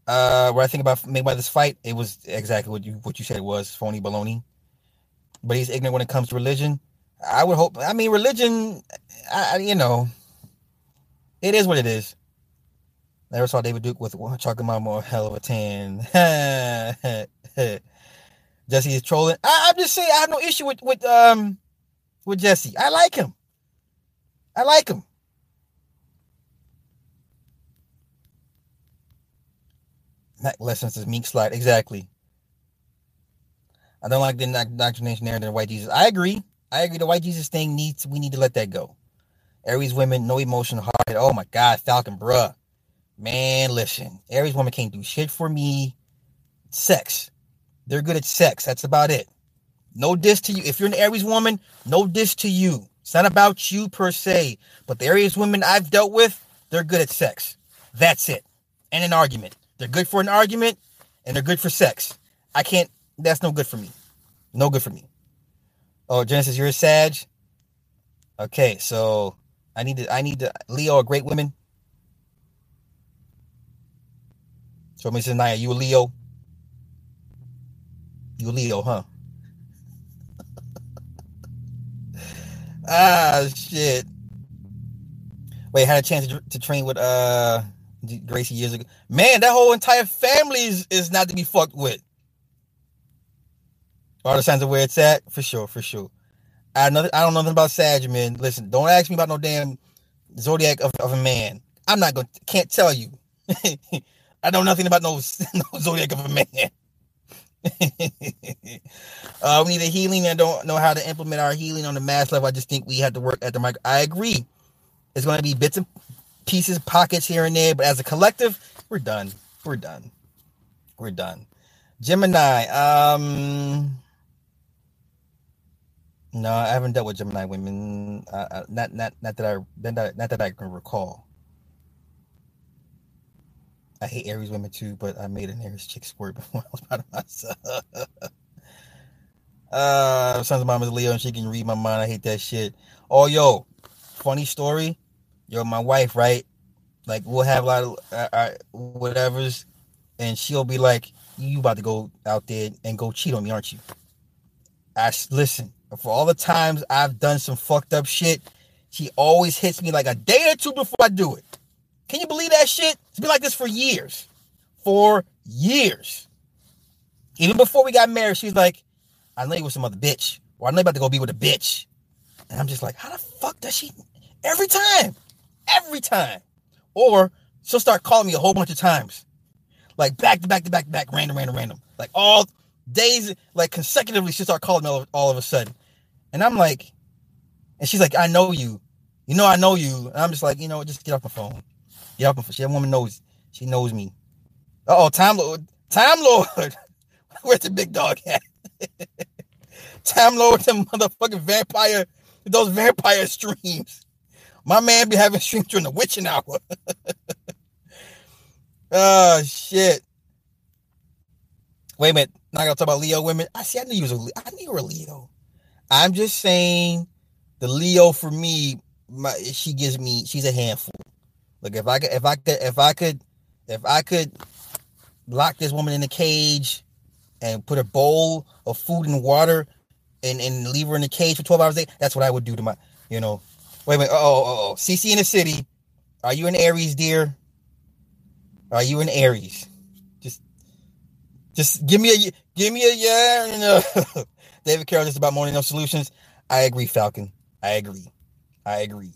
[SPEAKER 1] Uh, what I think about Mayweather's fight, it was exactly what you what you said it was phony baloney. But he's ignorant when it comes to religion. I would hope. I mean, religion. I, you know, it is what it is. I never saw David Duke with talking about more hell of a tan. Jesse is trolling. I, am just saying I have no issue with with um with Jesse. I like him. I like him. Lessons is Meek slide. Exactly. I don't like the indoctrination narrative of white Jesus. I agree. I agree. The white Jesus thing needs we need to let that go. Aries women, no emotion, heart. Oh my God, Falcon, bruh. Man, listen. Aries woman can't do shit for me. Sex. They're good at sex. That's about it. No diss to you. If you're an Aries woman, no diss to you. It's not about you per se. But the Aries women I've dealt with, they're good at sex. That's it. And an argument. They're good for an argument and they're good for sex. I can't, that's no good for me. No good for me. Oh, Genesis, you're a Sag. Okay, so I need to, I need to, Leo, a great women. So, Mrs. Naya, you a Leo? You a Leo, huh? ah, shit. Wait, had a chance to, to train with, uh, Gracie years ago. Man, that whole entire family is, is not to be fucked with. All the signs of where it's at, for sure, for sure. I know I don't know nothing about Sag, man. Listen, don't ask me about no damn zodiac of, of a man. I'm not gonna can't tell you. I know nothing about no, no zodiac of a man. uh, we need a healing. I don't know how to implement our healing on the mass level. I just think we have to work at the mic. I agree. It's going to be bits and pieces, pockets here and there, but as a collective, we're done. We're done. We're done. Gemini. Um, no, I haven't dealt with Gemini women. Uh, uh not not not that I not, that I can recall. I hate Aries women too, but I made an Aries chick squirt before I was proud of myself. uh, son's mom is Leo and she can read my mind. I hate that shit. Oh, yo, funny story yo, my wife, right? Like we'll have a lot of uh, uh, whatever's, and she'll be like, "You about to go out there and go cheat on me, aren't you?" I listen for all the times I've done some fucked up shit. She always hits me like a day or two before I do it. Can you believe that shit? It's been like this for years, for years. Even before we got married, she's like, "I know you with some other bitch, or I know you about to go be with a bitch," and I'm just like, "How the fuck does she?" Every time every time. Or she'll start calling me a whole bunch of times. Like back to back to back to back, random, random, random. Like all days, like consecutively, she'll start calling me all, all of a sudden. And I'm like, and she's like, I know you. You know, I know you. And I'm just like, you know, just get off the phone. Get off the phone. She, that woman knows. She knows me. oh, Time Lord. Time Lord. Where's the big dog at? Time Lord, the motherfucking vampire, those vampire streams. My man be having streams during the witching hour. oh shit. Wait a minute. Not gonna talk about Leo women. I see. I knew you was. I knew you were a Leo. I'm just saying, the Leo for me, my she gives me. She's a handful. Look, if I could, if I could, if I could, if I could lock this woman in a cage and put a bowl of food and water and, and leave her in a cage for 12 hours a day, that's what I would do to my, you know, Wait a minute. Oh, oh, oh. CC in the city. Are you an Aries, dear? Are you an Aries? Just, just give me a, give me a yeah. David Carroll just about morning no solutions. I agree, Falcon. I agree. I agree.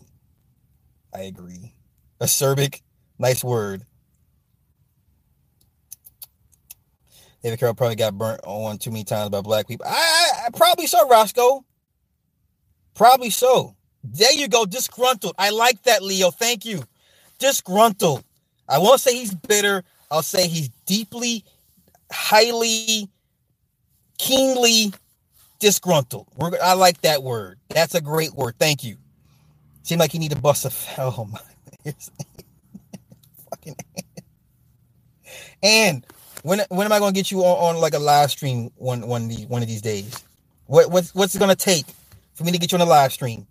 [SPEAKER 1] I agree. Acerbic, nice word. David Carroll probably got burnt on too many times by black people. I, I probably so, Roscoe. Probably so. There you go, disgruntled. I like that, Leo. Thank you. Disgruntled. I won't say he's bitter. I'll say he's deeply, highly, keenly disgruntled. We're, I like that word. That's a great word. Thank you. Seemed like you need to bust a. Oh my. Fucking. And when when am I gonna get you on, on like a live stream one one of these one of these days? What what's what's it gonna take for me to get you on a live stream?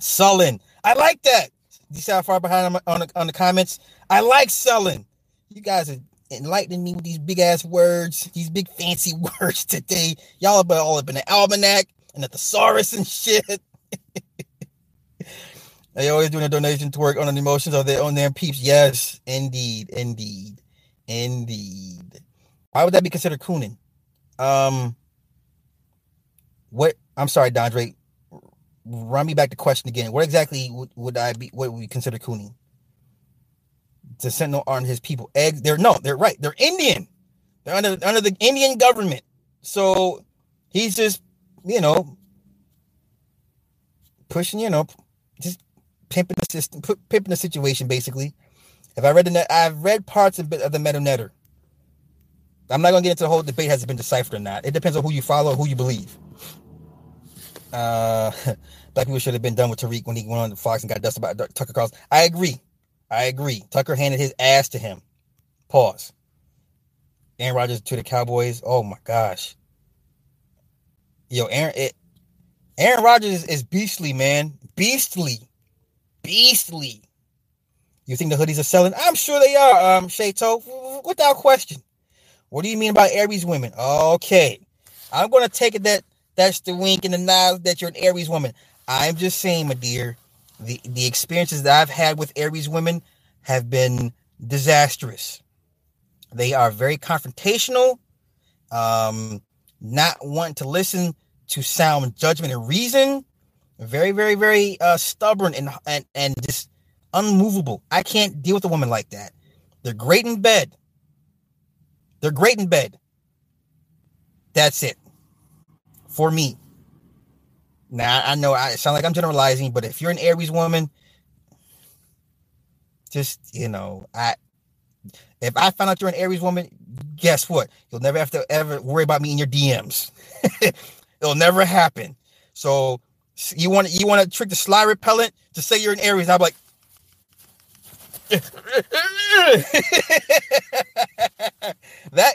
[SPEAKER 1] Sullen. I like that. You see how far behind I'm on the, on the comments? I like Sullen. You guys are enlightening me with these big ass words, these big fancy words today. Y'all are all up in the almanac and the thesaurus and shit. they always doing a donation to work on the emotions of their own damn peeps. Yes, indeed, indeed, indeed. Why would that be considered cooning? Um, what? I'm sorry, Dondre. Run me back the question again. What exactly would, would I be? What would we consider cooning? To Sentinel aren't his people. They're no. They're right. They're Indian. They're under under the Indian government. So he's just you know pushing. You know, just pimping the system, pimping the situation. Basically, if I read the net, I've read parts of, of the Metu Neter. I'm not gonna get into the whole debate has it been deciphered or not. It depends on who you follow, who you believe. Uh, black people should have been done with Tariq when he went on the Fox and got dusted by Tucker Carlson. I agree. I agree. Tucker handed his ass to him. Pause. Aaron Rodgers to the Cowboys. Oh my gosh. Yo, Aaron, it, Aaron Rodgers is, is beastly, man. Beastly. Beastly. You think the hoodies are selling? I'm sure they are, um, Shato, without question. What do you mean about Aries women? Okay. I'm going to take it that that's the wink and the nod that you're an Aries woman. I'm just saying, my dear, the, the experiences that I've had with Aries women have been disastrous. They are very confrontational, um, not wanting to listen to sound judgment and reason. Very, very, very uh, stubborn and, and and just unmovable. I can't deal with a woman like that. They're great in bed. They're great in bed. That's it for me. Now I know I sound like I'm generalizing, but if you're an Aries woman, just you know, I if I find out you're an Aries woman, guess what? You'll never have to ever worry about me in your DMs. It'll never happen. So you want you want to trick the sly repellent to say you're an Aries? I'm like, that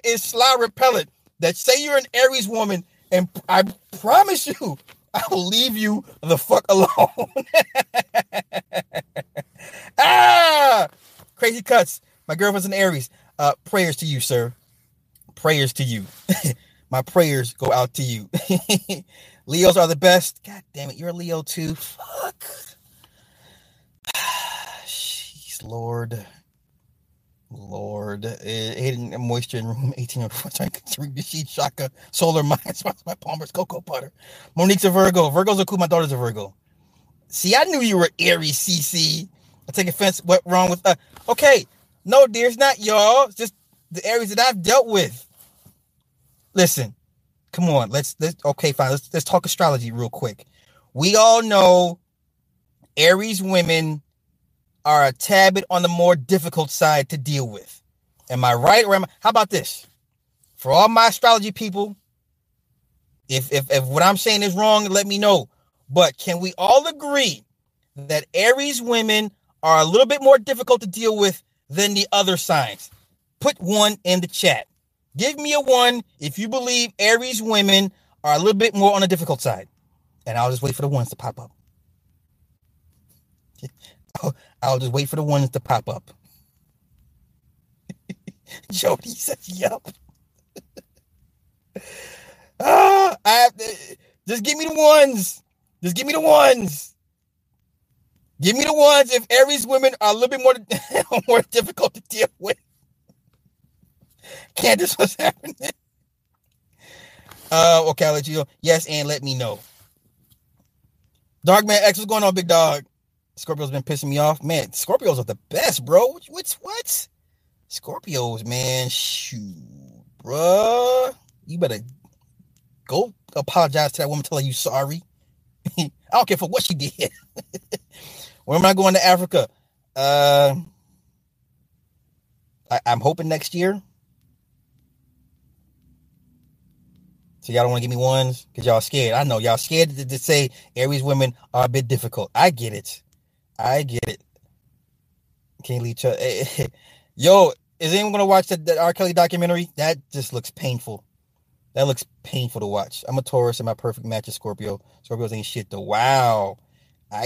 [SPEAKER 1] is sly repellent. That say you're an Aries woman, and I promise you, I will leave you the fuck alone. ah, crazy cuts. My girlfriend's an Aries. Uh, prayers to you, sir. Prayers to you. My prayers go out to you. Leos are the best. God damn it, you're a Leo too. Fuck. Jeez, Lord. Lord, uh, hidden moisture in room 18 trying to drink the shaka solar mines my Palmer's cocoa butter. Monique's a Virgo. Virgo's a cool. My daughter's a Virgo. See, I knew you were Aries, CC. I take offense. What wrong with uh okay. No, dear, it's not y'all. It's just the areas that I've dealt with. Listen, come on. Let's let's okay, fine. Let's let's talk astrology real quick. We all know Aries women are a tad bit on the more difficult side to deal with. Am I right? Or am I, how about this? For all my astrology people, if, if, if what I'm saying is wrong, let me know. But can we all agree that Aries women are a little bit more difficult to deal with than the other signs? Put one in the chat. Give me a one if you believe Aries women are a little bit more on the difficult side. And I'll just wait for the ones to pop up. I'll just wait for the ones to pop up. Jody says, "Yup." ah, I have to, just give me the ones. Just give me the ones. Give me the ones if Aries women are a little bit more more difficult to deal with. Candace, what's happening? Uh, okay, I'll let you know. Yes, and let me know. Dark Man X, what's going on, big dog? Scorpio's been pissing me off. Man, Scorpios are the best, bro. What's what? Scorpios, man. Shoot, bruh. You better go apologize to that woman, tell her you sorry. I don't care for what she did. Where am I going to Africa? Uh, I, I'm hoping next year. So y'all don't want to give me ones because y'all scared. I know y'all scared to, to, say Aries women are a bit difficult. I get it. I get it. Can't leave. Ch- Yo, is anyone gonna watch that, that R. Kelly documentary? That just looks painful. That looks painful to watch. I'm a Taurus and my perfect match is Scorpio. Scorpios ain't shit though. Wow. I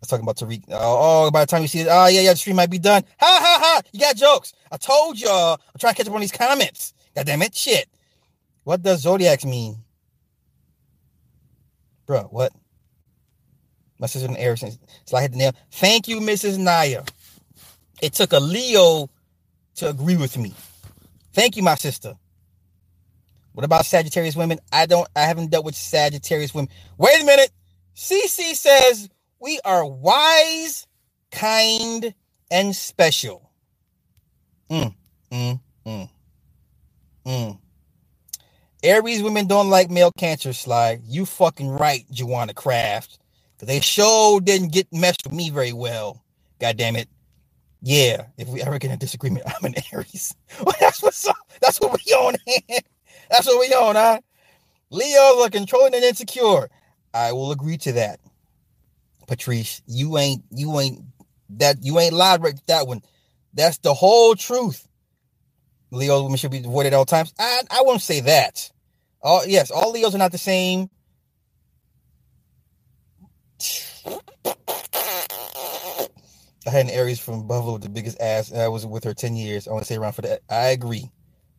[SPEAKER 1] was talking about Tariq. Oh, oh, by the time you see it, oh yeah, yeah, the stream might be done. Ha ha ha! You got jokes. I told y'all. I'm trying to catch up on these comments. God damn it, shit. What does zodiacs mean? Bro, what? My sister in Aries. So I hit the nail. Thank you, Mrs. Naya. It took a Leo to agree with me. Thank you, my sister. What about Sagittarius women? I don't I haven't dealt with Sagittarius women. Wait a minute. CC says we are wise, kind, and special. Mm, mm, mm, mm. Aries women don't like male cancer slide. You fucking right, Joanna Craft. Cause they sure didn't get meshed with me very well. God damn it. Yeah, if we ever get a disagreement, I'm an Aries. That's what's up. That's what we on. That's what we on, huh? Leos are controlling and insecure. I will agree to that. Patrice, you ain't you ain't that you ain't lied right that one. That's the whole truth. Leos women should be avoided at all times. I, I won't say that. All yes, all Leos are not the same. I had an Aries from Buffalo with the biggest ass, and I was with her 10 years. I want to say around for that. I agree.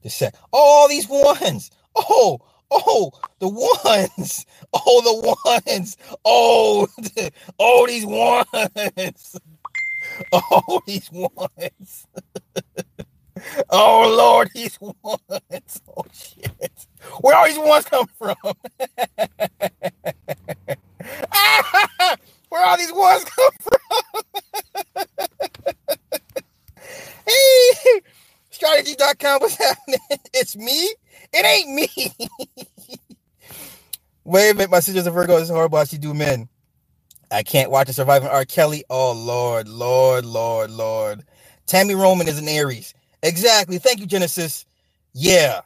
[SPEAKER 1] Just say, oh, all these ones. Oh, oh, the ones. Oh, the ones. Oh, oh, these ones. Oh, these ones. Oh Lord, these ones. Oh shit. Where all these ones come from? Where all these ones come from? hey, strategy.com, what's happening? It's me? It ain't me. Wait a minute, my sister's a Virgo. It's horrible how she do men. I can't watch a surviving R. Kelly. Oh Lord, Lord, Lord, Lord. Tammy Roman is an Aries. Exactly. Thank you, Genesis. Yeah.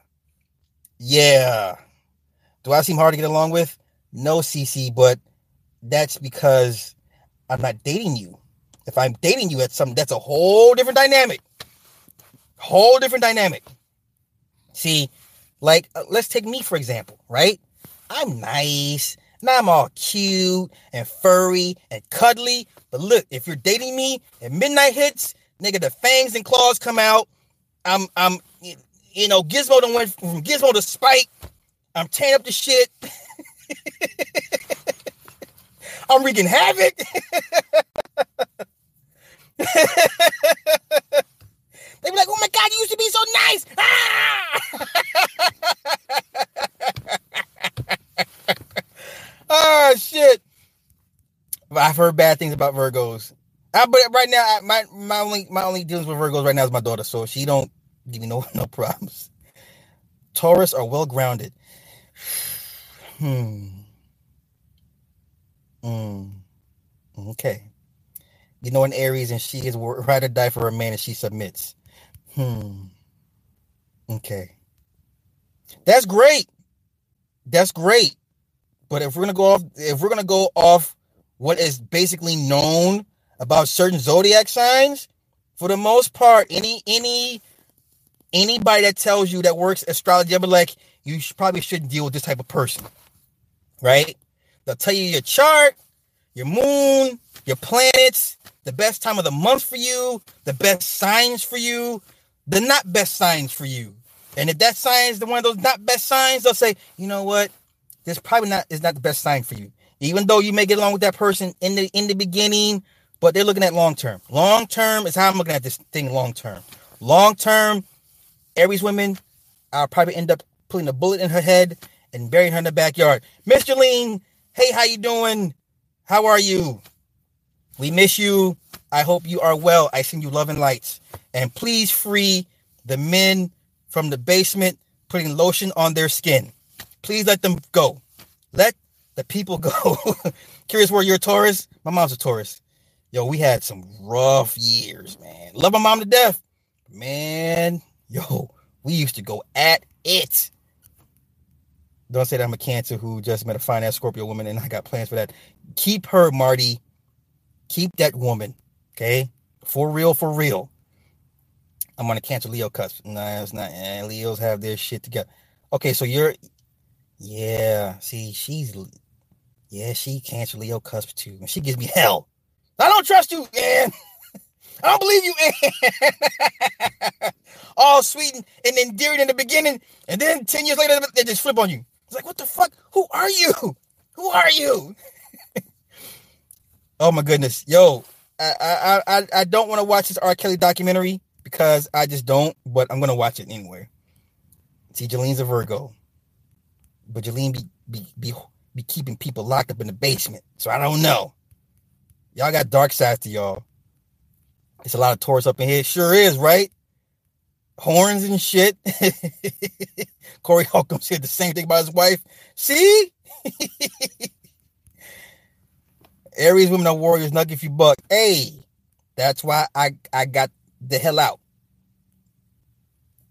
[SPEAKER 1] Yeah. Do I seem hard to get along with? No, CC, but that's because I'm not dating you. If I'm dating you, at some that's a whole different dynamic. Whole different dynamic. See, like uh, let's take me for example, right? I'm nice and I'm all cute and furry and cuddly. But look, if you're dating me and midnight hits, nigga, the fangs and claws come out I'm I'm you know Gizmo done went from Gizmo to Spike. I'm tearing up the shit. I'm wreaking havoc. they be like, "Oh my god, you used to be so nice!" Ah! oh shit! I've heard bad things about Virgos. I, but right now, I, my my only my only dealings with Virgos right now is my daughter, so she don't give me no no problems. Taurus are well grounded. Hmm. Hmm. Okay. You know, an Aries and she is right or die for a man and she submits. Hmm. Okay. That's great. That's great. But if we're gonna go off, if we're gonna go off what is basically known about certain zodiac signs, for the most part, any any anybody that tells you that works astrology, be like, you should, probably shouldn't deal with this type of person, right? They'll tell you your chart, your moon, your planets, the best time of the month for you, the best signs for you, the not best signs for you. And if that sign is the one of those not best signs, they'll say, you know what, this probably not is not the best sign for you. Even though you may get along with that person in the in the beginning, but they're looking at long term. Long term is how I'm looking at this thing long term. Long term, Aries women, I'll probably end up putting a bullet in her head and burying her in the backyard. Mr. Jolene, hey, how you doing? How are you? We miss you. I hope you are well. I send you love and lights. And please free the men from the basement putting lotion on their skin. Please let them go. Let the people go. Curious where you're a Taurus? My mom's a Taurus. Yo, we had some rough years, man. Love my mom to death. Man, yo, we used to go at it. Don't say that I'm a Cancer who just met a fine ass Scorpio woman and I got plans for that. Keep her, Marty. Keep that woman. Okay? For real, for real. I'm on a Cancer Leo cusp. Nah, it's not. Eh, Leos have their shit together. Okay, so you're. Yeah, see, she's. Yeah, she Cancer Leo cusp too. And She gives me hell. I don't trust you, man. I don't believe you, man. All sweet and endearing in the beginning, and then 10 years later, they just flip on you. Like, what the fuck? Who are you? Who are you? oh my goodness. Yo, I I I, I don't want to watch this R. Kelly documentary because I just don't, but I'm gonna watch it anyway. See, Jolene's a Virgo. But Jolene be be be be keeping people locked up in the basement. So I don't know. Y'all got dark sides to y'all. It's a lot of Taurus up in here. Sure is, right? Horns and shit. Corey Holcomb said the same thing about his wife. See? Aries women are warriors, not if you buck. Hey, that's why I, I got the hell out.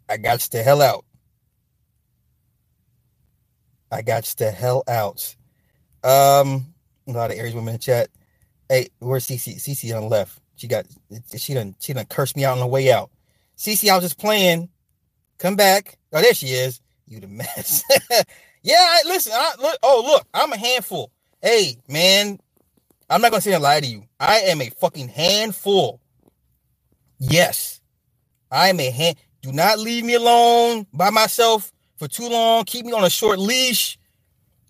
[SPEAKER 1] I got the hell out. I got the hell out. Um, a lot of Aries women in chat. Hey, where's CC? CC on the left. She got she done she done cursed me out on the way out. CC, I was just playing. Come back. Oh, there she is. You the mess. yeah, I, listen. I, look. Oh, look. I'm a handful. Hey, man. I'm not gonna say a lie to you. I am a fucking handful. Yes, I am a hand. Do not leave me alone by myself for too long. Keep me on a short leash.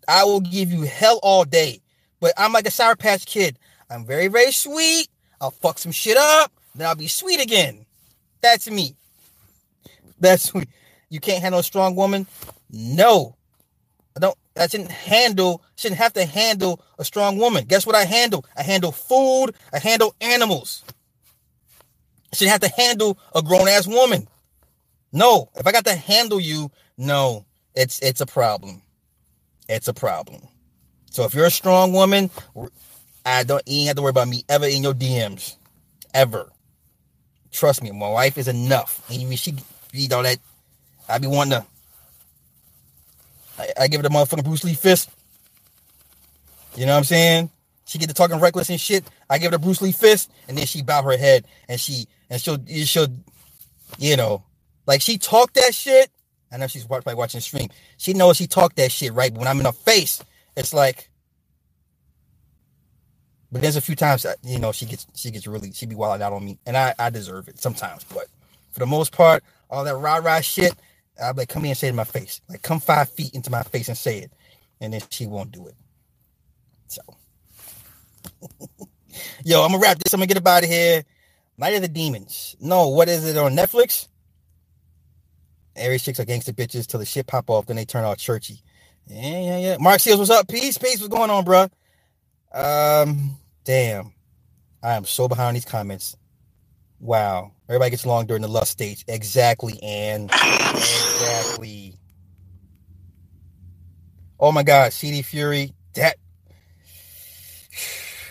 [SPEAKER 1] I will give you hell all day. But I'm like a Sour Patch Kid. I'm very, very sweet. I'll fuck some shit up, then I'll be sweet again. That's me. That's sweet. You can't handle a strong woman? No. I don't I shouldn't handle, shouldn't have to handle a strong woman. Guess what I handle? I handle food, I handle animals. I shouldn't have to handle a grown-ass woman. No, if I got to handle you, no, it's it's a problem. It's a problem. So if you're a strong woman, I don't you ain't have to worry about me ever in your DMs. Ever. Trust me, my wife is enough. And she read all that. I be wanting to. I, I give it a motherfucking Bruce Lee fist. You know what I'm saying? She get to talking reckless and shit. I give it a Bruce Lee fist, and then she bow her head, and she and she'll she'll, you know, like she talked that shit. I know she's probably watching stream. She knows she talked that shit right. But when I'm in her face, it's like, but there's a few times that you know she gets she gets really she be wilding out on me, and I I deserve it sometimes. But for the most part, all that rah rah shit, I'll be like, come here and say it in my face, like come five feet into my face and say it, and then she won't do it. So, yo, I'm gonna wrap this. I'm gonna get about it here. Night of the Demons. No, what is it on Netflix? Aries chicks are gangster bitches till the shit pop off, then they turn all churchy. Yeah, yeah, yeah. Mark Seals, what's up? Peace, peace. What's going on, bro? Um, damn. I am so behind these comments. Wow. Everybody gets along during the lust stage. Exactly, and exactly. Oh my god, CD Fury. That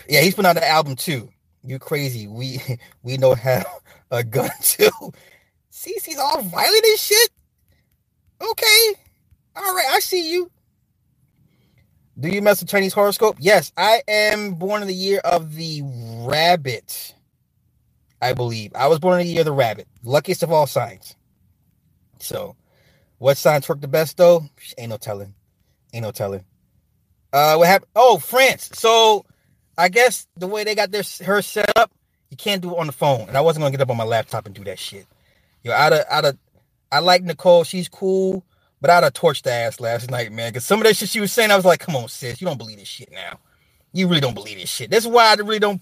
[SPEAKER 1] Yeah, he's putting out an album too. You crazy. We we know have a gun too. CC's all violent and shit. Okay. All right, I see you. Do you mess with Chinese horoscope? Yes, I am born in the year of the rabbit. I believe. I was born in the year of the rabbit. Luckiest of all signs. So, what signs work the best though? Ain't no telling. Ain't no telling. Uh, what happened? Oh, France. So, I guess the way they got their her set up, you can't do it on the phone. And I wasn't gonna get up on my laptop and do that shit. Yo, out of out of, I like Nicole. She's cool. But I'd have torched the ass last night, man. Because some of that shit she was saying, I was like, come on, sis, you don't believe this shit now. You really don't believe this shit. That's why I really don't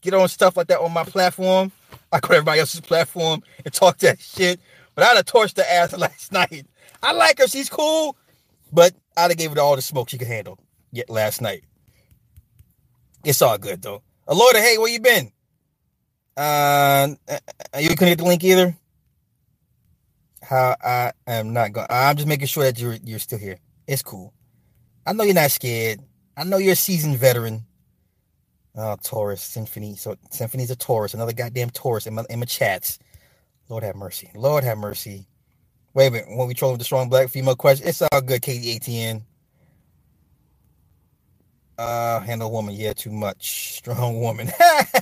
[SPEAKER 1] get on stuff like that on my platform. I go to everybody else's platform and talk that shit. But I'd have torched the ass last night. I like her. She's cool, but I'd have gave her all the smoke she could handle yet last night. It's all good though. Aloyda, hey, where you been? Uh, you couldn't get the link either. How I am not going. I'm just making sure that you're you're still here. It's cool. I know you're not scared. I know you're a seasoned veteran. Oh, Taurus, Symphony. So Symphony's a Taurus, another goddamn Taurus in my, in my chats. Lord have mercy. Lord have mercy. Wait a minute. When we trolling the strong black female question, it's all good, Katie ATN. Uh, handle woman. Yeah, too much. Strong woman.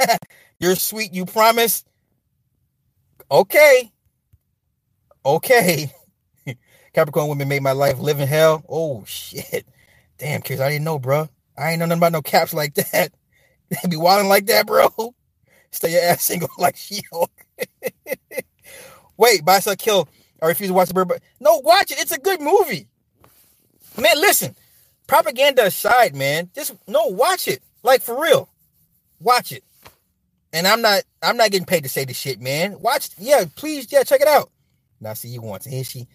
[SPEAKER 1] You're sweet, you promise? Okay. Okay. Capricorn women made my life live in hell. Oh, shit. Damn, kids, I didn't know, bro. I ain't know nothing about no caps like that. They be wilding like that, bro. Stay your ass single like she Wait, buy, sell, kill. I refuse to watch the bird. But No, watch it. It's a good movie. Man, listen. Propaganda aside, man. Just no, watch it. Like for real. Watch it. And I'm not I'm not getting paid to say this shit, man. Watch, yeah, please, yeah, check it out. Now see you to here she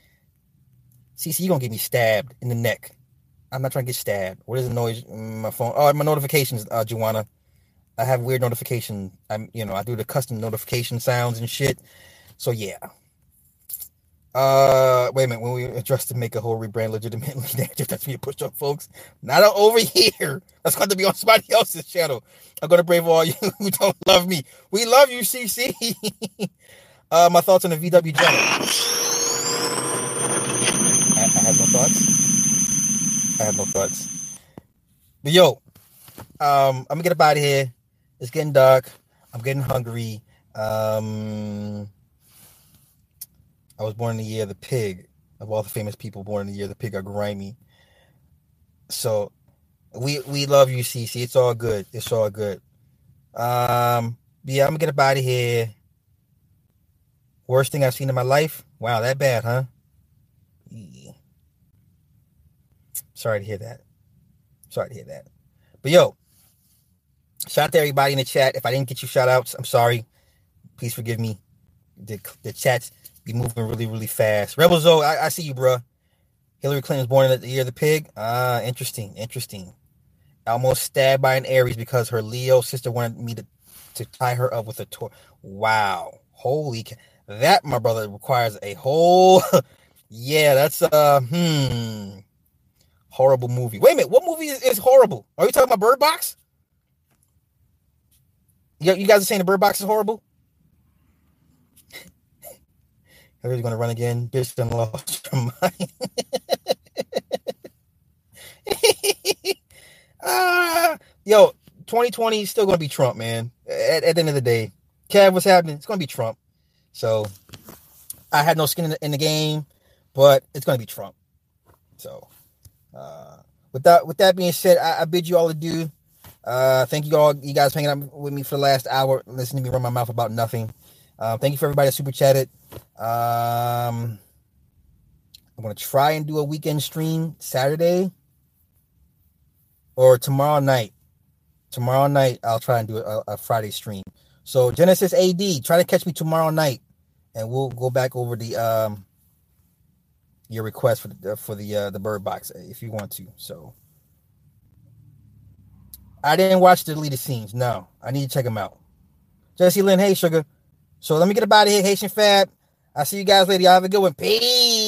[SPEAKER 1] see, see you gonna get me stabbed in the neck. I'm not trying to get stabbed. What is the noise my phone? Oh, my notifications, uh Joanna. I have weird notification. I'm you know, I do the custom notification sounds and shit. So yeah. Uh, wait a minute. When we address to make a whole rebrand legitimately, that's me push up, folks. Not over here. That's going to be on somebody else's channel. I'm to brave all you who don't love me. We love you, CC. uh, my thoughts on the VW channel. I, I have no thoughts. I have no thoughts. But yo, um, I'm gonna get up out of here. It's getting dark. I'm getting hungry. Um, I was born in the year of the pig. Of all the famous people born in the year of the pig are grimy. So we we love you, CC. It's all good. It's all good. Um, yeah, I'm gonna get up out of here. Worst thing I've seen in my life. Wow, that bad, huh? Sorry to hear that. Sorry to hear that. But yo, shout out to everybody in the chat. If I didn't get you shout outs, I'm sorry. Please forgive me. The, the chats be moving really, really fast. Rebel Zoe, I, I see you, bro. Hillary Clinton was born in the year of the pig. Ah, interesting, interesting. Almost stabbed by an Aries because her Leo sister wanted me to, to tie her up with a toy. Wow. Holy ca- that my brother requires a whole yeah, that's uh hmm horrible movie. Wait a minute, what movie is, is horrible? Are you talking about Bird Box? You, you guys are saying the Bird Box is horrible? Hillary's gonna run again. Bitch done lost her mind. uh, yo, 2020 is still gonna be Trump, man. At, at, the end of the day, Kev, what's happening? It's gonna be Trump. So I had no skin in the, in the game, but it's gonna be Trump. So uh, with that, with that being said, I, I bid you all adieu. Uh, thank you all, you guys hanging out with me for the last hour, listening to me run my mouth about nothing. Uh, thank you for everybody that super chatted. Um, I'm gonna try and do a weekend stream Saturday or tomorrow night. Tomorrow night, I'll try and do a, a Friday stream. So Genesis AD, try to catch me tomorrow night, and we'll go back over the um your request for the for the uh, the bird box if you want to. So I didn't watch the deleted scenes. No, I need to check them out. Jesse Lynn, hey sugar. So let me get about it here, Haitian Fab. I'll see you guys later. Y'all have a good one. Peace.